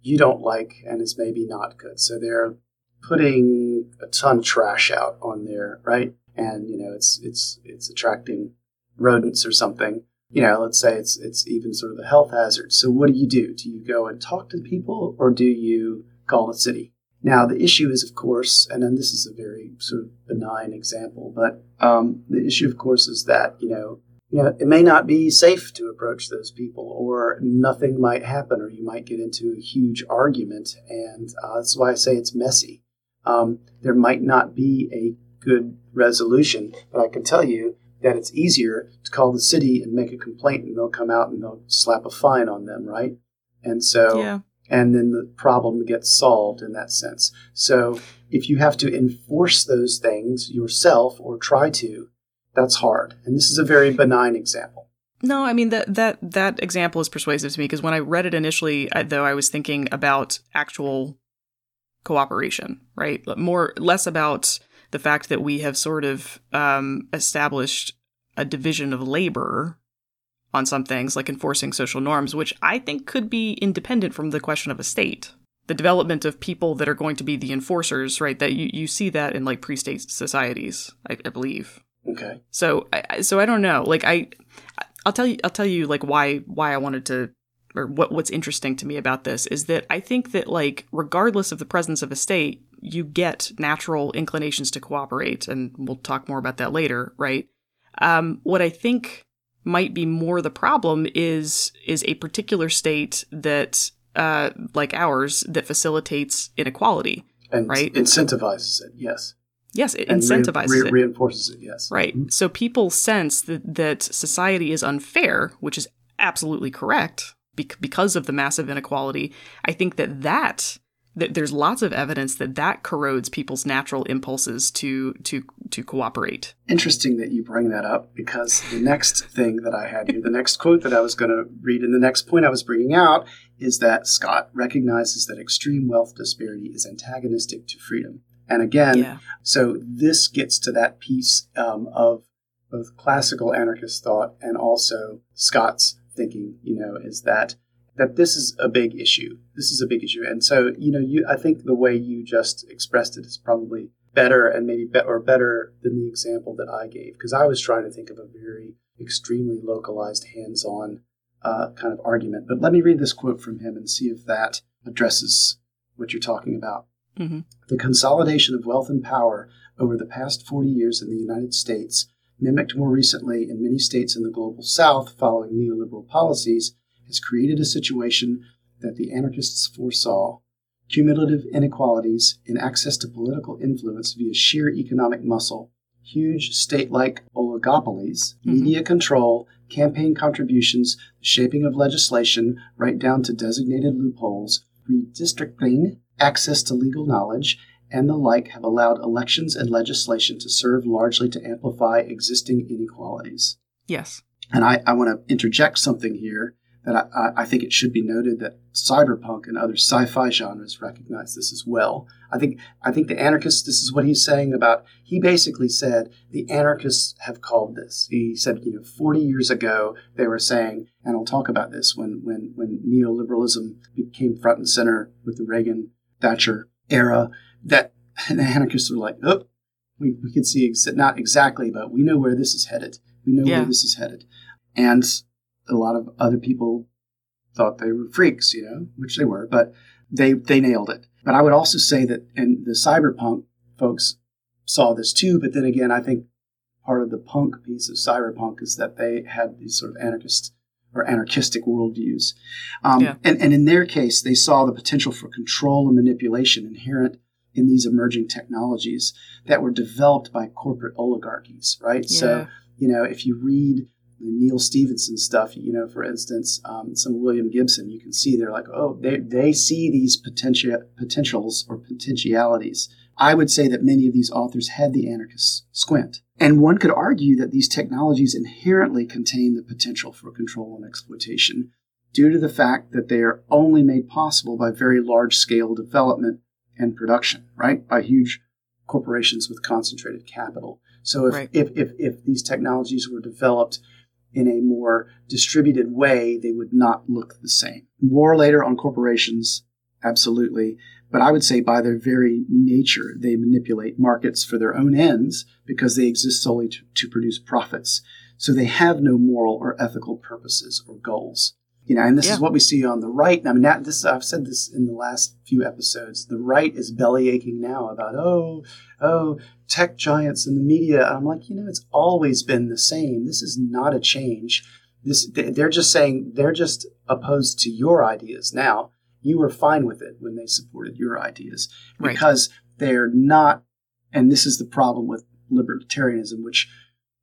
you don't like and is maybe not good. So they're putting a ton of trash out on there, right? And you know, it's it's it's attracting rodents or something. You know, let's say it's it's even sort of a health hazard. So what do you do? Do you go and talk to people or do you call the city? Now the issue is, of course, and then this is a very sort of benign example, but um, the issue, of course, is that you know you know, it may not be safe to approach those people, or nothing might happen, or you might get into a huge argument, and uh, that's why I say it's messy. Um, there might not be a good resolution, but I can tell you that it's easier to call the city and make a complaint, and they'll come out and they'll slap a fine on them, right? And so, Yeah. and then the problem gets solved in that sense. So, if you have to enforce those things yourself or try to, that's hard. And this is a very benign example. No, I mean that that that example is persuasive to me because when I read it initially, I, though I was thinking about actual cooperation, right? More less about the fact that we have sort of um, established a division of labor on some things, like enforcing social norms, which I think could be independent from the question of a state. The development of people that are going to be the enforcers, right? That you, you see that in like pre-state societies, I, I believe. Okay. So, I, so I don't know. Like I, I'll tell you, I'll tell you like why why I wanted to or what what's interesting to me about this is that I think that like regardless of the presence of a state, you get natural inclinations to cooperate, and we'll talk more about that later, right? Um, what I think might be more the problem is is a particular state that uh, like ours that facilitates inequality, and right? Incentivizes it, yes. Yes, it And incentivizes re- it. reinforces it, yes. Right. So people sense that, that society is unfair, which is absolutely correct bec- because of the massive inequality. I think that that there's lots of evidence that that corrodes people's natural impulses to to to cooperate. Interesting that you bring that up because the next thing that I had here, the next quote that I was going to read, and the next point I was bringing out is that Scott recognizes that extreme wealth disparity is antagonistic to freedom. And again, Yeah. so this gets to that piece um, of both classical anarchist thought and also Scott's thinking. You know, is that that this is a big issue. This is a big issue, and so you know, you I think the way you just expressed it is probably better and maybe be- or better than the example that I gave because I was trying to think of a very extremely localized, hands-on uh, kind of argument. But let me read this quote from him and see if that addresses what you're talking about. Mm-hmm. The consolidation of wealth and power over the past 40 years in the United States, mimicked more recently in many states in the global south following neoliberal policies, has created a situation that the anarchists foresaw cumulative inequalities in access to political influence via sheer economic muscle, huge state like oligopolies, mm-hmm. media control, campaign contributions, the shaping of legislation, right down to designated loopholes, redistricting, access to legal knowledge, and the like have allowed elections and legislation to serve largely to amplify existing inequalities. Yes. And I, I want to interject something here that I- I, think it should be noted that cyberpunk and other sci-fi genres recognize this as well. I think I think the anarchists. This is what he's saying about. He basically said the anarchists have called this. He said, you know, 40 years ago they were saying, and I'll talk about this when when when neoliberalism became front and center with the Reagan Thatcher era. That [laughs] the anarchists were like, oh, we, we can see ex- not exactly, but we know where this is headed. We know Yeah. where this is headed. And a lot of other people thought they were freaks, you know, which they were, but they they nailed it. But I would also say that and the cyberpunk folks saw this too, but then again, I think part of the punk piece of cyberpunk is that they had these sort of anarchist or anarchistic worldviews. Um, Yeah. and, and in their case, they saw the potential for control and manipulation inherent in these emerging technologies that were developed by corporate oligarchies, right? So, you know, if you read the Neal Stephenson stuff, you know, for instance, um, some William Gibson, you can see they're like, oh, they, they see these potential potentials or potentialities. I would say that many of these authors had the anarchist squint. And one could argue that these technologies inherently contain the potential for control and exploitation due to the fact that they are only made possible by very large scale development and production, right? By huge corporations with concentrated capital. So if, Right. if, if, if these technologies were developed in a more distributed way, they would not look the same. More later on corporations, absolutely. But I would say by their very nature, they manipulate markets for their own ends because they exist solely to, to produce profits. So they have no moral or ethical purposes or goals. You know, and this Yeah. is what we see on the right. I mean, that, this I've said this in the last few episodes. The right is belly aching now about oh, oh, tech giants and the media. And I'm like, you know, it's always been the same. This is not a change. This they- they're just saying they're just opposed to your ideas now. You were fine with it when they supported your ideas Right. because they're not. And this is the problem with libertarianism, which,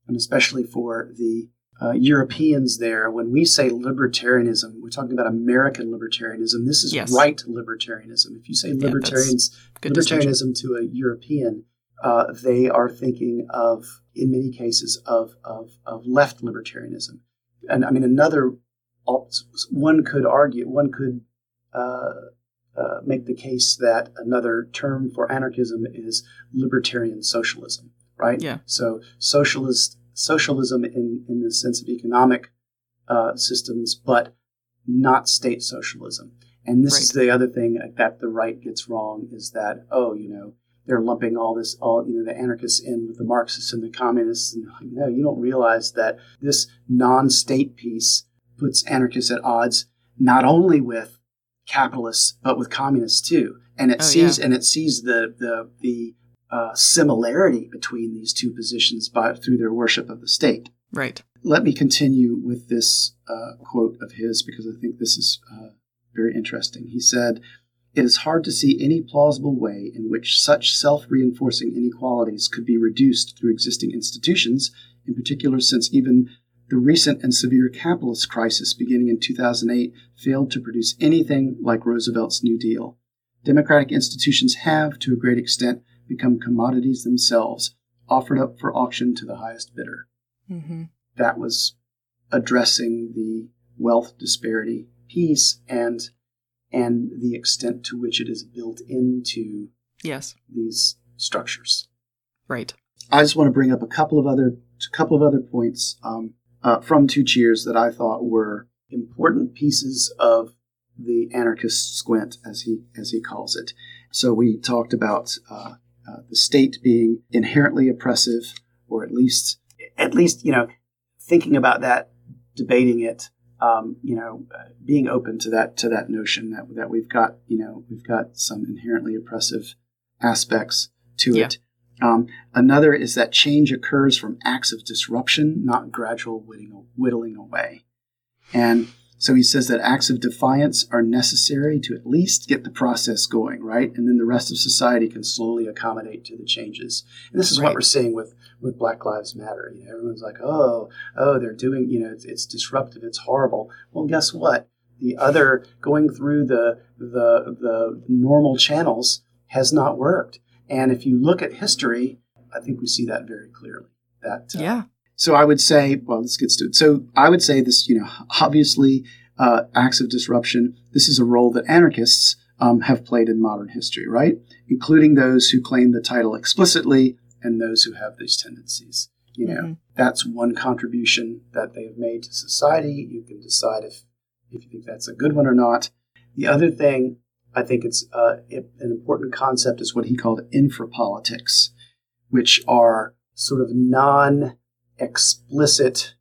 and especially for the uh, Europeans there, when we say libertarianism, we're talking about American libertarianism. This is Yes. right libertarianism. If you say libertarians, distinction. libertarianism to a European, uh, they are thinking of, in many cases, of, of, of left libertarianism. And I mean, another, one could argue, one could uh, uh, make the case that another term for anarchism is libertarian socialism, right? Yeah. So socialist socialism in, in the sense of economic uh, systems, but not state socialism. And this is the other thing that the right gets wrong is that oh, you know, they're lumping all this, all you know, the anarchists in with the Marxists and the communists. And like, no, you don't realize that this non-state piece puts anarchists at odds not only with capitalists but with communists too. And it Oh, sees yeah. and it sees the the the uh, similarity between these two positions by through their worship of the state. Right. Let me continue with this uh, quote of his because I think this is uh, very interesting. He said, It is hard to see any plausible way in which such self reinforcing inequalities could be reduced through existing institutions, in particular, since even the recent and severe capitalist crisis beginning in 2008 failed to produce anything like Roosevelt's New Deal. Democratic institutions have, to a great extent, become commodities themselves, offered up for auction to the highest bidder Mm-hmm. that was addressing the wealth disparity piece and and the extent to which it is built into Yes. these structures. Right. I just want to bring up a couple of other a couple of other points um, uh, from Two Cheers that I thought were important pieces of the anarchist squint, as he as he calls it. So we talked about uh, uh, the state being inherently oppressive, or at least at least you know thinking about that, debating it. Um, you know, uh, being open to that to that notion that that we've got you know we've got some inherently oppressive aspects to Yeah. it. Um, another is that change occurs from acts of disruption, not gradual whittling, whittling away. And so he says that acts of defiance are necessary to at least get the process going, right? And then the rest of society can slowly accommodate to the changes. And this is what we're seeing with, with Black Lives Matter. You know, everyone's like, oh, oh, they're doing, you know, it's, it's disruptive, it's horrible. Well, guess what? The other going through the the the normal channels has not worked. And if you look at history, I think we see that very clearly. That uh, Yeah. So I would say, well, this gets to it. So I would say this, you know, obviously, uh, acts of disruption. This is a role that anarchists um, have played in modern history, right? Including those who claim the title explicitly and those who have these tendencies. You know, Mhm. that's one contribution that they have made to society. You can decide if if you think that's a good one or not. The other thing I think it's uh, an important concept is what he called infrapolitics, which are sort of non explicit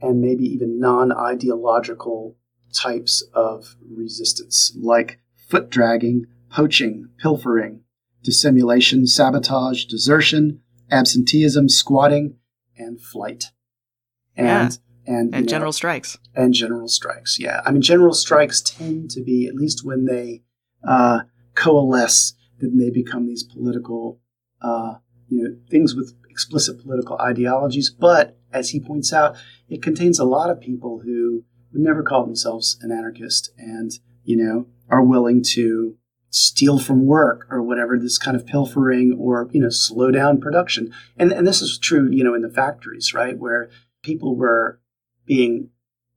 and maybe even non ideological types of resistance, like foot dragging, poaching, pilfering, dissimulation, sabotage, desertion, absenteeism, squatting, and flight. And and, you And know, general strikes. and general strikes. Yeah, I mean, general strikes tend to be at least when they uh, coalesce, then they become these political, uh, you know, things with explicit political ideologies. But as he points out, it contains a lot of people who would never call themselves an anarchist, and you know, are willing to steal from work or whatever this kind of pilfering or you know slow down production and and this is true you know in the factories right where people were being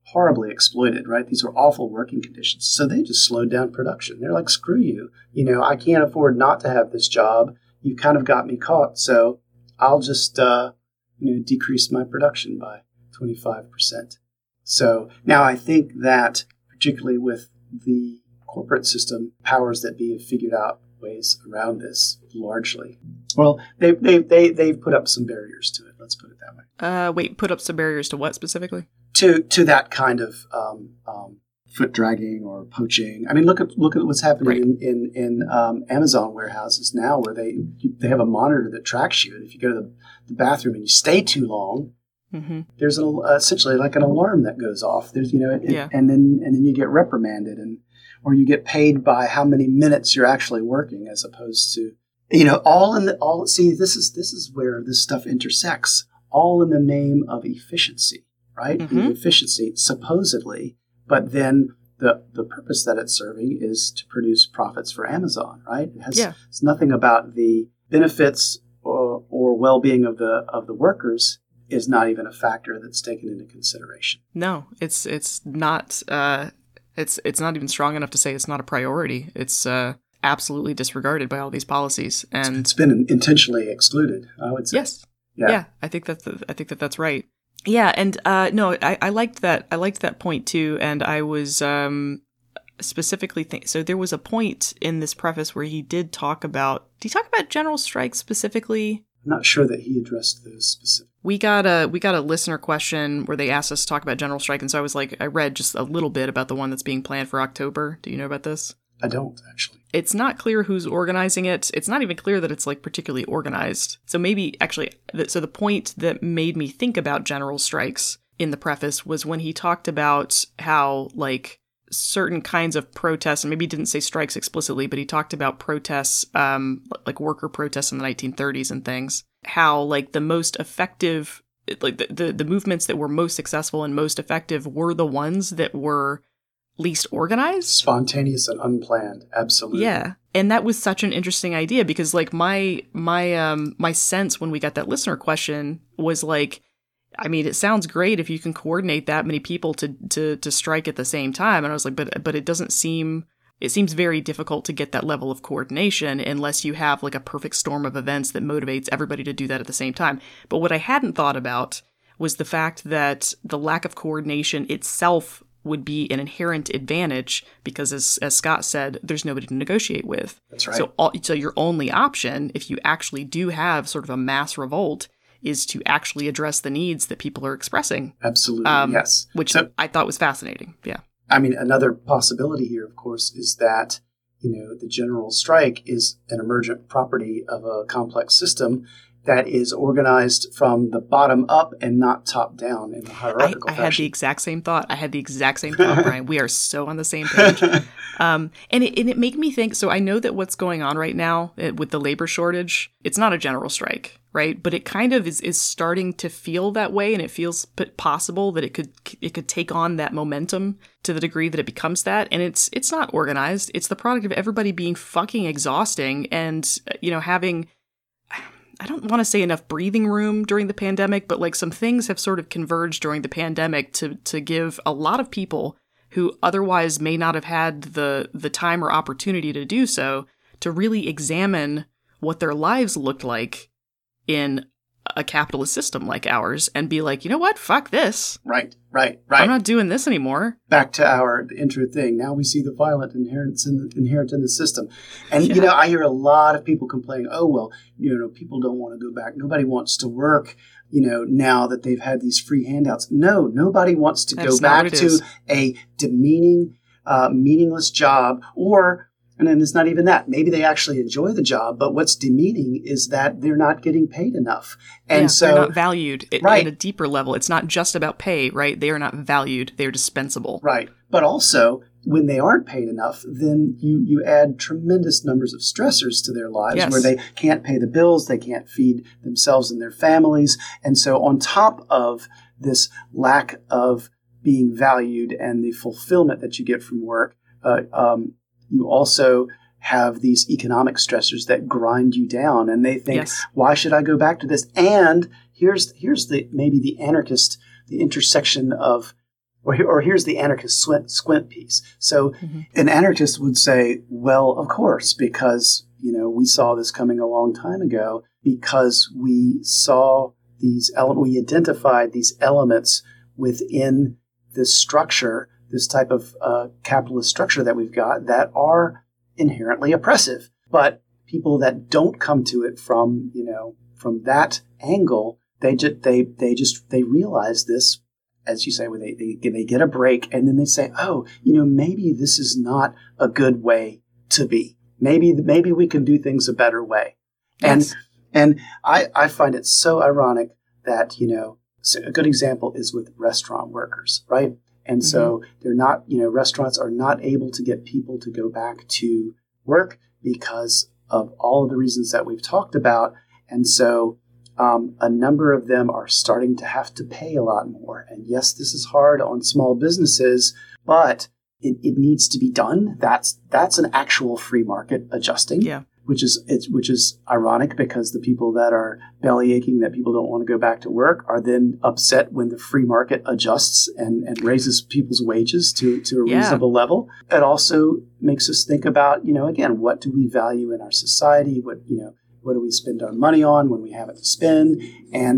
horribly exploited, right? These were awful working conditions. So they just slowed down production. They're like, screw you. You know, I can't afford not to have this job. You kind of got me caught. So I'll just, uh, you know, decrease my production by 25%. So now I think that, particularly with the corporate system, powers that be have figured out ways around this largely. Well, they, they, they, they've put up some barriers to it. Let's put it that way Uh, wait, put up some barriers to what specifically? to to that kind of um, um, foot dragging or poaching. I mean, look at look at what's happening Right. in in, in um, Amazon warehouses now, where they they have a monitor that tracks you, and if you go to the, the bathroom and you stay too long, Mm-hmm. there's an, uh, essentially like an alarm that goes off. There's you know, and, Yeah. and then and then you get reprimanded, and or you get paid by how many minutes you're actually working, as opposed to you know all in the all. See, this is this is where this stuff intersects. All in the name of efficiency, right? Mhm. Efficiency, supposedly, but then the the purpose that it's serving is to produce profits for Amazon, right? It has Yeah. it's nothing about the benefits or, or well-being of the of the workers is not even a factor that's taken into consideration. No, it's it's not. Uh, it's it's not even strong enough to say it's not a priority. It's uh, absolutely disregarded by all these policies. And It's been intentionally excluded. I would say. yes, Yeah. yeah. I think that I think that that's right. Yeah, and uh, no, I, I liked that. I liked that point too, and I was um, specifically think. So there was a point in this preface where he did talk about. Did he talk about general strikes specifically? I'm not sure that he addressed those specific. We got a we got a listener question where they asked us to talk about general strike, and so I was like, I read just a little bit about the one that's being planned for October. Do you know about this? I don't actually. It's not clear who's organizing it. It's not even clear that it's like particularly organized. So maybe actually, so the point that made me think about general strikes in the preface was when he talked about how like certain kinds of protests, and maybe he didn't say strikes explicitly, but he talked about protests, um, like worker protests in the 1930s and things. How like the most effective, like the, the the movements that were most successful and most effective were the ones that were least organized? Spontaneous and unplanned absolutely. Yeah and that was such an interesting idea because like my my um my sense when we got that listener question was like i mean it sounds great if you can coordinate that many people to to to strike at the same time and i was like but but it doesn't seem it seems very difficult to get that level of coordination unless you have like a perfect storm of events that motivates everybody to do that at the same time. But what i hadn't thought about was the fact that the lack of coordination itself would be an inherent advantage because as, as Scott said, there's nobody to negotiate with. That's right. So all, so your only option, if you actually do have sort of a mass revolt, is to actually address the needs that people are expressing. Absolutely. Um, yes. Which So- I thought was fascinating. Yeah. I mean, another possibility here, of course, is that you know the general strike is an emergent property of a complex system that is organized from the bottom up and not top down in a I, hierarchical way. I had the exact same thought. I had the exact same thought, Brian. [laughs] We are so on the same page. [laughs] Um, and it and it made me think. So I know that what's going on right now eh, with the labor shortage, it's not a general strike, right? But it kind of is is starting to feel that way, and it feels possible that it could it could take on that momentum to the degree that it becomes that. And it's it's not organized. It's the product of everybody being fucking exhausting, and uh, you know having I don't want to say enough breathing room during the pandemic, but like some things have sort of converged during the pandemic to to give a lot of people who otherwise may not have had the the time or opportunity to do so to really examine what their lives looked like in a capitalist system like ours and be like, you know what? Fuck this. right, right, right. I'm not doing this anymore. Back to our intro thing. Now we see the violent inherent in the, inherent in the system, and you know I hear a lot of people complaining. Oh well, you know people don't want to go back. Nobody wants to work. You know now that they've had these free handouts. No, nobody wants to That's go back to is. a demeaning, uh, meaningless job or. And then it's not even that. Maybe they actually enjoy the job, but what's demeaning is that they're not getting paid enough. And Yeah, so, they're not valued at, Right. at a deeper level. It's not just about pay, right? They are not valued. They're dispensable. Right. But also, when they aren't paid enough, then you, you add tremendous numbers of stressors to their lives Yes. where they can't pay the bills, they can't feed themselves and their families. And so, on top of this lack of being valued and the fulfillment that you get from work, uh, um, you also have these economic stressors that grind you down and they think Yes. why should i go back to this and here's here's the maybe the anarchist the intersection of or, here, or here's the anarchist squint, squint piece. So mm-hmm. an anarchist would say, well, of course, because you know we saw this coming a long time ago because we saw these elements, we identified these elements within this structure, this type of uh, capitalist structure that we've got that are inherently oppressive. But people that don't come to it from you know from that angle, they just they they just they realize this as you say, where they, they, they get a break and then they say, oh, you know, maybe this is not a good way to be. Maybe, maybe we can do things a better way. Yes. And, and I, I find it so ironic that, you know, so a good example is with restaurant workers, right? And so they're not, you know, restaurants are not able to get people to go back to work because of all of the reasons that we've talked about. And so um, a number of them are starting to have to pay a lot more. And yes, this is hard on small businesses, but it, it needs to be done. That's that's an actual free market adjusting. Yeah. Which is it's which is ironic because the people that are belly aching that people don't want to go back to work are then upset when the free market adjusts and, and raises people's wages to, to a Yeah. reasonable level. It also makes us think about, you know, again, what do we value in our society? What you know, what do we spend our money on when we have it to spend? And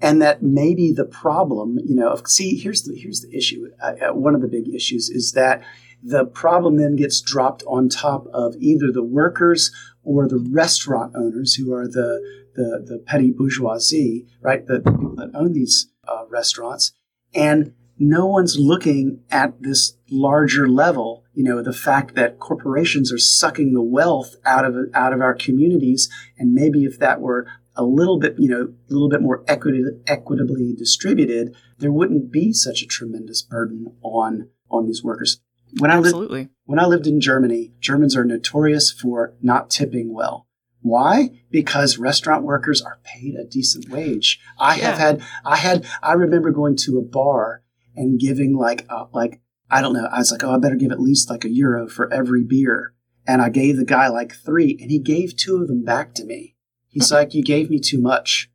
and that maybe the problem, you know, see, here's the here's the issue. Uh, one of the big issues is that the problem then gets dropped on top of either the workers or the restaurant owners, who are the the, the petty bourgeoisie, right? The, the people that own these uh, restaurants, and no one's looking at this larger level. You know, the fact that corporations are sucking the wealth out of out of our communities, and maybe if that were a little bit, you know, a little bit more equitably distributed, there wouldn't be such a tremendous burden on on these workers. When I Absolutely. lived when I lived in Germany, Germans are notorious for not tipping well. Why? Because restaurant workers are paid a decent wage. I Yeah. have had I had I remember going to a bar and giving like uh, like I don't know. I was like, oh, I better give at least like a euro for every beer, and I gave the guy like three, and he gave two of them back to me. He's [laughs] like, you gave me too much.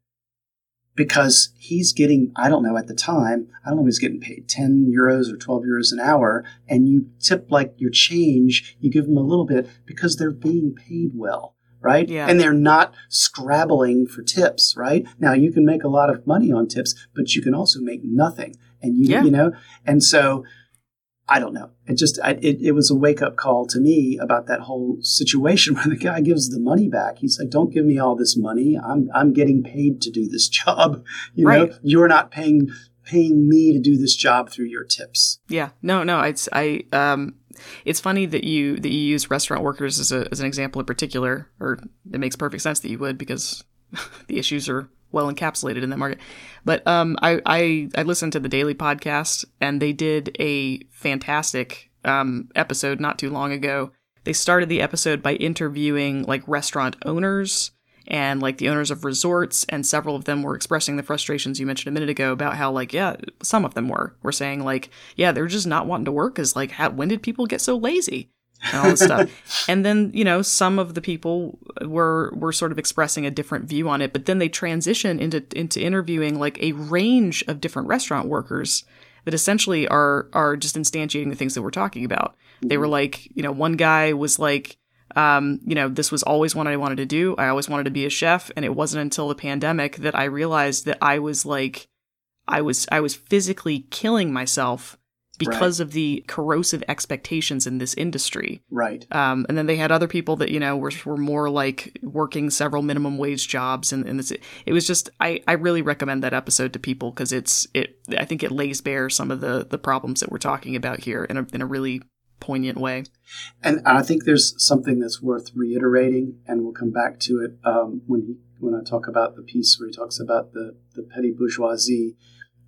Because he's getting, I don't know at the time, I don't know if he's getting paid 10 euros or 12 euros an hour, and you tip like your change, you give them a little bit because they're being paid well, right? Yeah. And they're not scrabbling for tips, right? Now you can make a lot of money on tips, but you can also make nothing. And you, Yeah. you know, and so I don't know. It just I, it, it was a wake up call to me about that whole situation [laughs] where the guy gives the money back. He's like, "Don't give me all this money. I'm I'm getting paid to do this [laughs] job. You Right. know, you're not paying paying me to do this job through your tips." Yeah, no, no. It's I. Um, it's funny that you that you use restaurant workers as a as an example in particular, or it makes perfect sense that you would because [laughs] the issues are well encapsulated in that market. But um, I I I listened to the Daily podcast and they did a fantastic um episode not too long ago. They started the episode by interviewing like restaurant owners and like the owners of resorts and several of them were expressing the frustrations you mentioned a minute ago about how like yeah some of them were were saying like yeah they're just not wanting to work because like how, when did people get so lazy and all this stuff. And then you know some of the people were were sort of expressing a different view on it but then they transition into into interviewing like a range of different restaurant workers that essentially are are just instantiating the things that we're talking about. They were like you know one guy was like um, you know, this was always what I wanted to do. I always wanted to be a chef, and it wasn't until the pandemic that I realized that I was like, I was I was physically killing myself because of the corrosive expectations in this industry. Right. Um, and then they had other people that you know were were more like working several minimum wage jobs, and, and this, it was just I, I really recommend that episode to people because it's it I think it lays bare some of the the problems that we're talking about here in a in a really poignant way. And I think there's something that's worth reiterating, and we'll come back to it um, when he when I talk about the piece where he talks about the the petty bourgeoisie,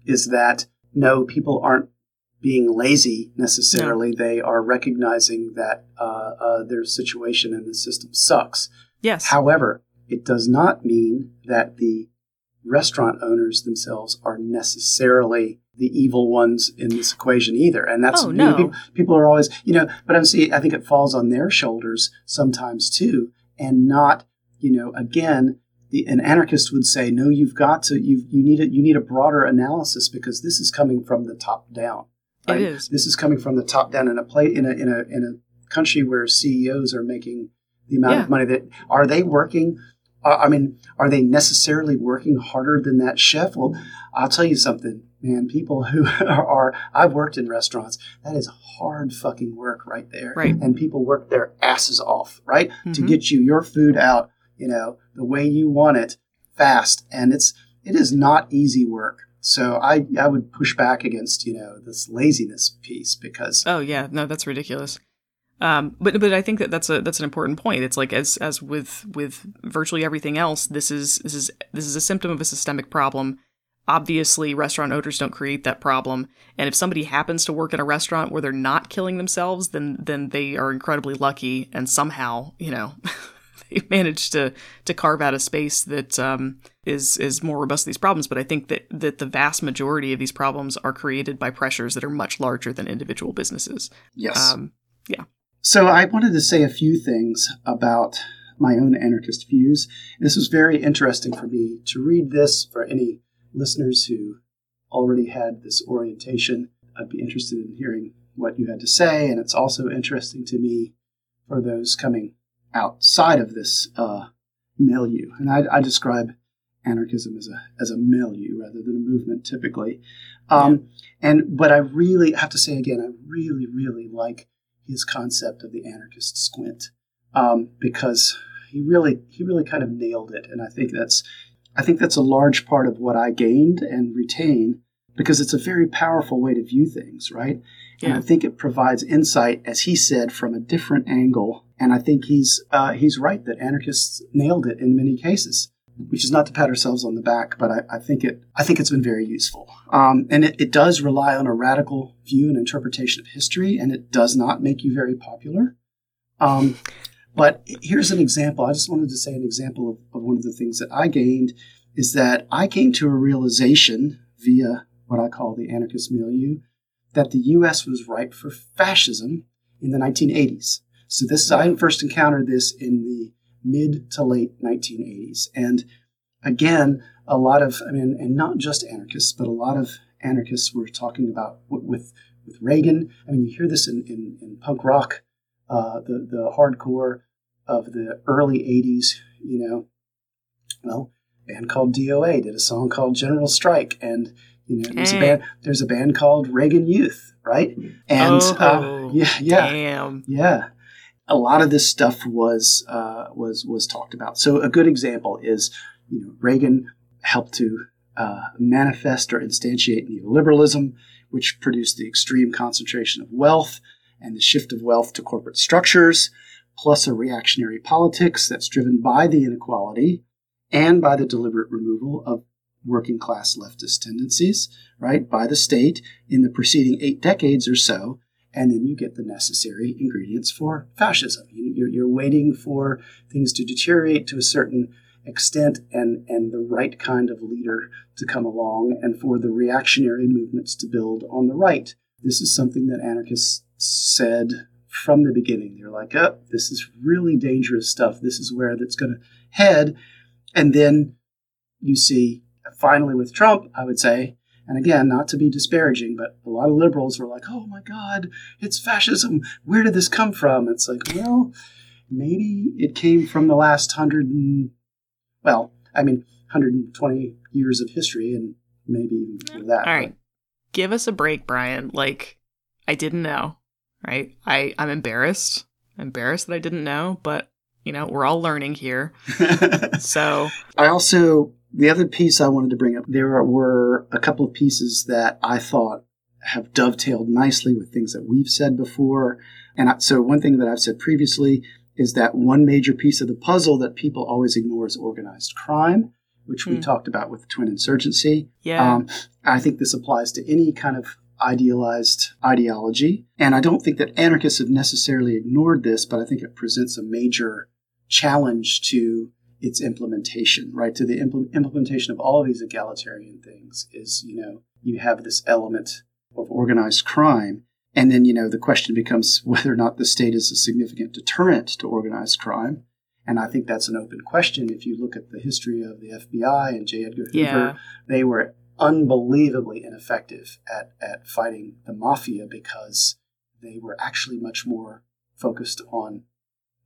is that no, people aren't being lazy necessarily. They are recognizing that uh, uh, their situation in the system sucks. Yes. However, it does not mean that the restaurant owners themselves are necessarily the evil ones in this equation either. And that's Oh, no. people, people are always, you know, but I'm seeing, I think it falls on their shoulders sometimes too, and not, you know, again, the, an anarchist would say, no, you've got to, you you need a, you need a broader analysis because this is coming from the top down. It right? is. This is coming from the top down in a play in a in a in a country where CEOs are making the amount Yeah. of money that are they working. Uh, I mean, are they necessarily working harder than that chef? Well, I'll tell you something, man. People who are, [laughs] are I've worked in restaurants. That is hard fucking work right there. Right. And people work their asses off, right, to Mhm. get you your food out, you know, the way you want it, fast. And it's it is not easy work. So I I would push back against you know this laziness piece because Oh yeah, no, that's ridiculous. Um, but but I think that that's a that's an important point. It's like as as with with virtually everything else, this is this is this is a symptom of a systemic problem. Obviously, restaurant owners don't create that problem, and if somebody happens to work in a restaurant where they're not killing themselves, then then they are incredibly lucky, and somehow you know [laughs] they managed to to carve out a space that um, is is more robust to these problems. But I think that that the vast majority of these problems are created by pressures that are much larger than individual businesses. yes. Um, yeah. So I wanted to say a few things about my own anarchist views. This was very interesting for me to read this for any listeners who already had this orientation. I'd be interested in hearing what you had to say, and it's also interesting to me for those coming outside of this uh, milieu. And I, I describe anarchism as a as a milieu rather than a movement typically. Um, And but I really have to say again, I really really like his concept of the anarchist squint um, because he really he really kind of nailed it, and I think that's I think that's a large part of what I gained and retain because it's a very powerful way to view things, right? And I think it provides insight, as he said, from a different angle. And I think he's uh, he's right that anarchists nailed it in many cases. Which is not to pat ourselves on the back, but I, I think it I think it's been very useful. Um, and it, it does rely on a radical view and interpretation of history, and it does not make you very popular. Um, but here's an example. I just wanted to say an example of, of one of the things that I gained is that I came to a realization via what I call the anarchist milieu that the U.S. was ripe for fascism in the 1980s. So this I first encountered this in the mid to late 1980s, and again, a lot of I mean, and not just anarchists, but a lot of anarchists were talking about with with Reagan. I mean, you hear this in in, in punk rock, uh, the the hardcore of the early 80s. You know, well, a band called DOA did a song called General Strike, and you know, there's a band. There's a band called Reagan Youth, right? And oh, uh, yeah, yeah, damn. yeah. A lot of this stuff was uh, was was talked about. So a good example is, you know, Reagan helped to uh, manifest or instantiate neoliberalism, which produced the extreme concentration of wealth and the shift of wealth to corporate structures, plus a reactionary politics that's driven by the inequality and by the deliberate removal of working class leftist tendencies, right, by the state in the preceding eight decades or so. And then you get the necessary ingredients for fascism. You're, you're waiting for things to deteriorate to a certain extent and, and the right kind of leader to come along and for the reactionary movements to build on the right. This is something that anarchists said from the beginning. They're like, oh, this is really dangerous stuff. This is where that's going to head. And then you see finally with Trump, I would say, and again, not to be disparaging, but a lot of liberals were like, oh my God, it's fascism. Where did this come from? It's like, well, maybe it came from the last hundred and, well, I mean, 120 years of history and maybe even before that. All right. Give us a break, Brian. Like, I didn't know, right? I, I'm embarrassed. embarrassed that I didn't know, but, you know, we're all learning here. [laughs] so. I also the other piece I wanted to bring up, there were a couple of pieces that I thought have dovetailed nicely with things that we've said before. And I, so, one thing that I've said previously is that one major piece of the puzzle that people always ignore is organized crime, which we Hmm. talked about with twin insurgency. Yeah. Um, I think this applies to any kind of idealized ideology. And I don't think that anarchists have necessarily ignored this, but I think it presents a major challenge to its implementation, right? To the impl- implementation of all of these egalitarian things is, you know, you have this element of organized crime. And then, you know, the question becomes [laughs] whether or not the state is a significant deterrent to organized crime. And I think that's an open question. If you look at the history of the FBI and J. Edgar Hoover, Yeah. they were unbelievably ineffective at, at fighting the mafia because they were actually much more focused on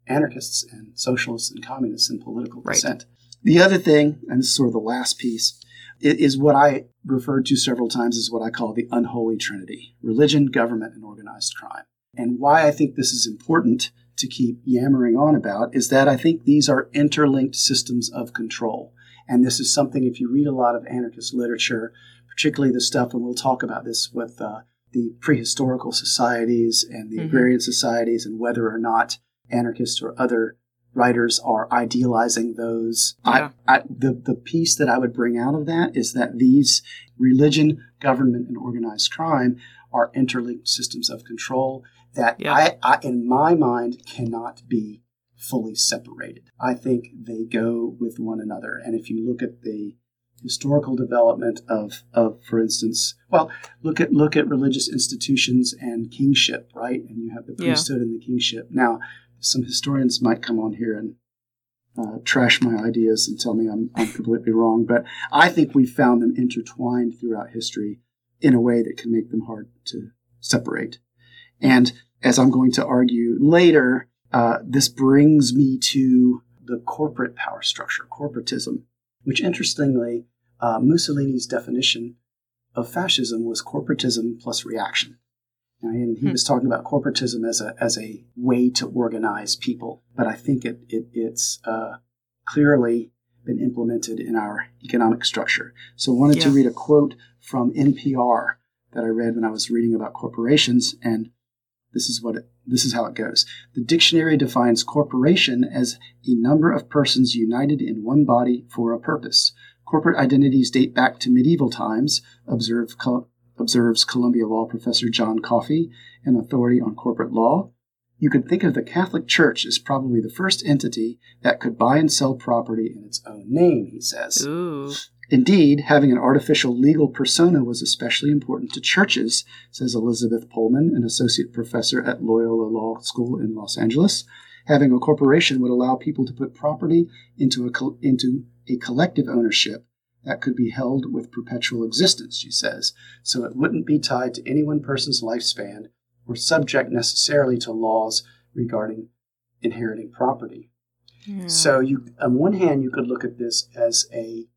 anarchists and socialists and communists and political Right. dissent. The other thing, and this is sort of the last piece, is what I referred to several times as what I call the unholy trinity religion, government, and organized crime. And why I think this is important to keep yammering on about is that I think these are interlinked systems of control. And this is something, if you read a lot of anarchist literature, particularly the stuff, and we'll talk about this with uh, the prehistorical societies and the Mhm. agrarian societies, and whether or not anarchists or other writers are idealizing those. Yeah. I, I, the, the piece that I would bring out of that is that these religion, government, and organized crime are interlinked systems of control that Yeah. I, I, in my mind, cannot be fully separated. I think they go with one another. And if you look at the historical development of, of for instance, well, look at look at religious institutions and kingship, right? And you have the Yeah. priesthood and the kingship. Now, some historians might come on here and uh, trash my ideas and tell me I'm, I'm completely wrong, but I think we've found them intertwined throughout history in a way that can make them hard to separate. And as I'm going to argue later, uh, this brings me to the corporate power structure, corporatism. which interestingly, uh, Mussolini's definition of fascism was corporatism plus reaction. And he hmm. was talking about corporatism as a as a way to organize people, but I think it, it it's uh, clearly been implemented in our economic structure. So I wanted yeah. to read a quote from NPR that I read when I was reading about corporations, and this is what it, this is how it goes. The dictionary defines corporation as a number of persons united in one body for a purpose. Corporate identities date back to medieval times, observe, observes Columbia Law professor John Coffee, an authority on corporate law. You could think of the Catholic Church as probably the first entity that could buy and sell property in its own name, he says. Ooh. Indeed, having an artificial legal persona was especially important to churches, says Elizabeth Pollman, an associate professor at Loyola Law School in Los Angeles. Having a corporation would allow people to put property into a, into a collective ownership that could be held with perpetual existence, she says, so it wouldn't be tied to any one person's lifespan or subject necessarily to laws regarding inheriting property. Yeah. So you on one hand you could look at this as a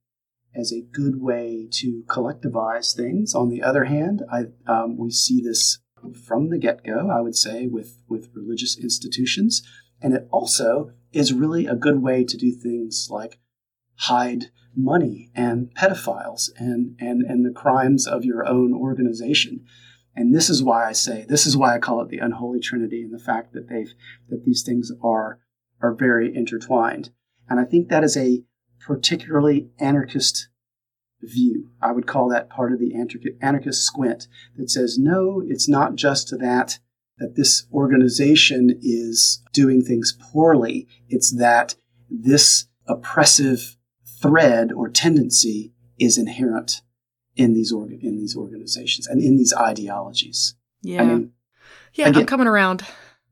as a good way to collectivize things. On the other hand, I, um, we see this from the get go, I would say, with, with religious institutions. And it also is really a good way to do things like hide money and pedophiles and, and, and the crimes of your own organization. And this is why I say, this is why I call it the unholy trinity and the fact that they've, that these things are, are very intertwined. And I think that is a particularly anarchist view. I would call that part of the anarchist squint that says, no, it's not just that that this organization is doing things poorly. It's that this oppressive thread or tendency is inherent in these org- in these organizations and in these ideologies. Yeah. I mean, yeah, again, I'm coming around.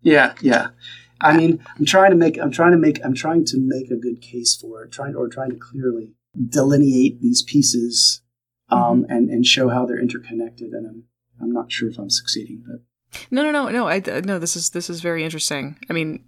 Yeah, yeah. I mean, I'm trying to make I'm trying to make I'm trying to make a good case for it, trying or trying to clearly delineate these pieces um, mm-hmm. and and show how they're interconnected. And I'm I'm not sure if I'm succeeding, but no, no, no, no. I uh, no. This is this is very interesting. I mean,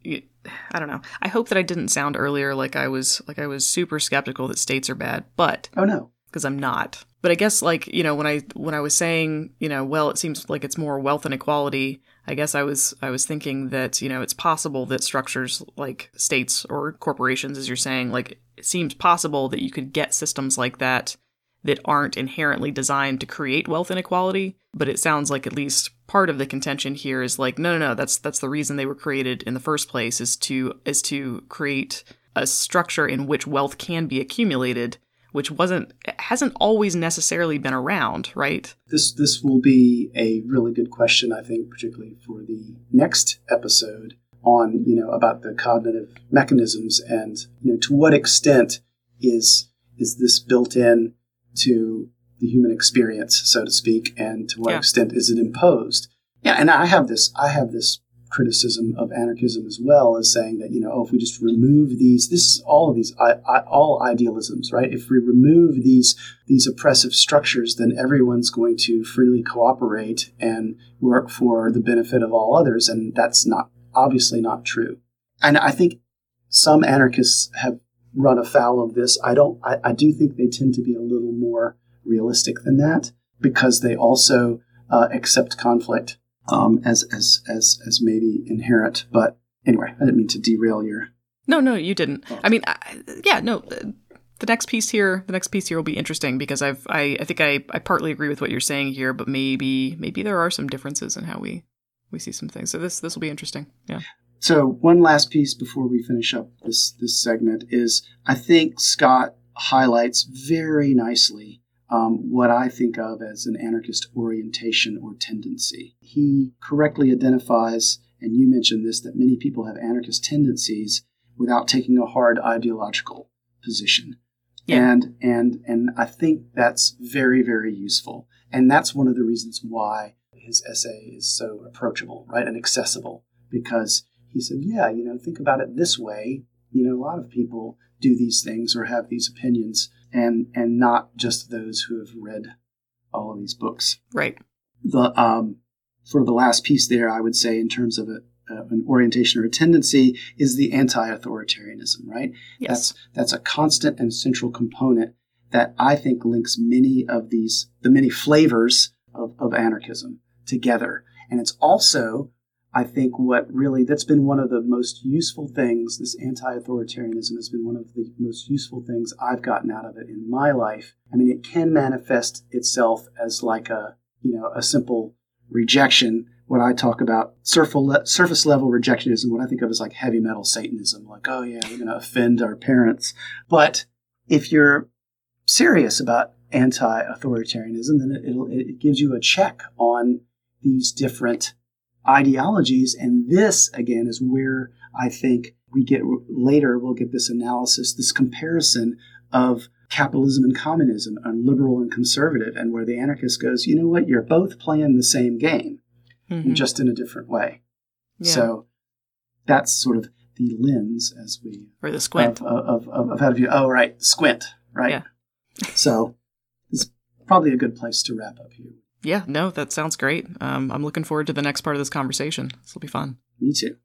I don't know. I hope that I didn't sound earlier like I was like I was super skeptical that states are bad, but oh no, because I'm not. But I guess like you know when I when I was saying you know well it seems like it's more wealth inequality. I guess I was I was thinking that you know it's possible that structures like states or corporations, as you're saying, like it seems possible that you could get systems like that that aren't inherently designed to create wealth inequality. But it sounds like at least part of the contention here is like no no no that's that's the reason they were created in the first place is to is to create a structure in which wealth can be accumulated which wasn't hasn't always necessarily been around, right? This this will be a really good question, I think, particularly for the next episode on you know about the cognitive mechanisms and you know to what extent is is this built in to the human experience, so to speak, and to what yeah. extent is it imposed? Yeah, and I have this I have this criticism of anarchism as well as saying that you know oh, if we just remove these this is all of these I, I, all idealisms right if we remove these these oppressive structures then everyone's going to freely cooperate and work for the benefit of all others and that's not obviously not true and i think some anarchists have run afoul of this i don't I, I do think they tend to be a little more realistic than that because they also uh, accept conflict um, as as as as maybe inherent. But anyway, I didn't mean to derail your. No, no, you didn't. I mean, I, yeah, no. The next piece here, the next piece here will be interesting because I've, I, I think I, I partly agree with what you're saying here, but maybe, maybe there are some differences in how we, we see some things. So this, this will be interesting. Yeah. So one last piece before we finish up this, this segment is I think Scott highlights very nicely um, what I think of as an anarchist orientation or tendency. He correctly identifies, and you mentioned this, that many people have anarchist tendencies without taking a hard ideological position. Yeah. And and and I think that's very very useful. And that's one of the reasons why his essay is so approachable, right, and accessible because he said, yeah, you know, think about it this way. You know, a lot of people do these things or have these opinions and and not just those who have read all of these books. Right. The um, for the last piece there, I would say in terms of a, uh, an orientation or a tendency is the anti-authoritarianism, right? Yes. That's that's a constant and central component that I think links many of these the many flavors of, of anarchism together. And it's also, I think, what really that's been one of the most useful things. This anti-authoritarianism has been one of the most useful things I've gotten out of it in my life. I mean, it can manifest itself as like a you know a simple rejection what I talk about surface level rejectionism, what I think of as like heavy metal Satanism, like, oh yeah, we're going to offend our parents. But if you're serious about anti authoritarianism, then it, it gives you a check on these different ideologies. And this, again, is where I think we get later, we'll get this analysis, this comparison of capitalism and communism, and liberal and conservative, and where the anarchist goes, you know what, you're both playing the same game mm-hmm. just in a different way. Yeah. So that's sort of the lens as we or the squint of of, of, of how to view. Oh, right, squint, right. Yeah. so it's probably a good place to wrap up here. Yeah, no, that sounds great. Um, I'm looking forward to the next part of this conversation. This will be fun. Me too.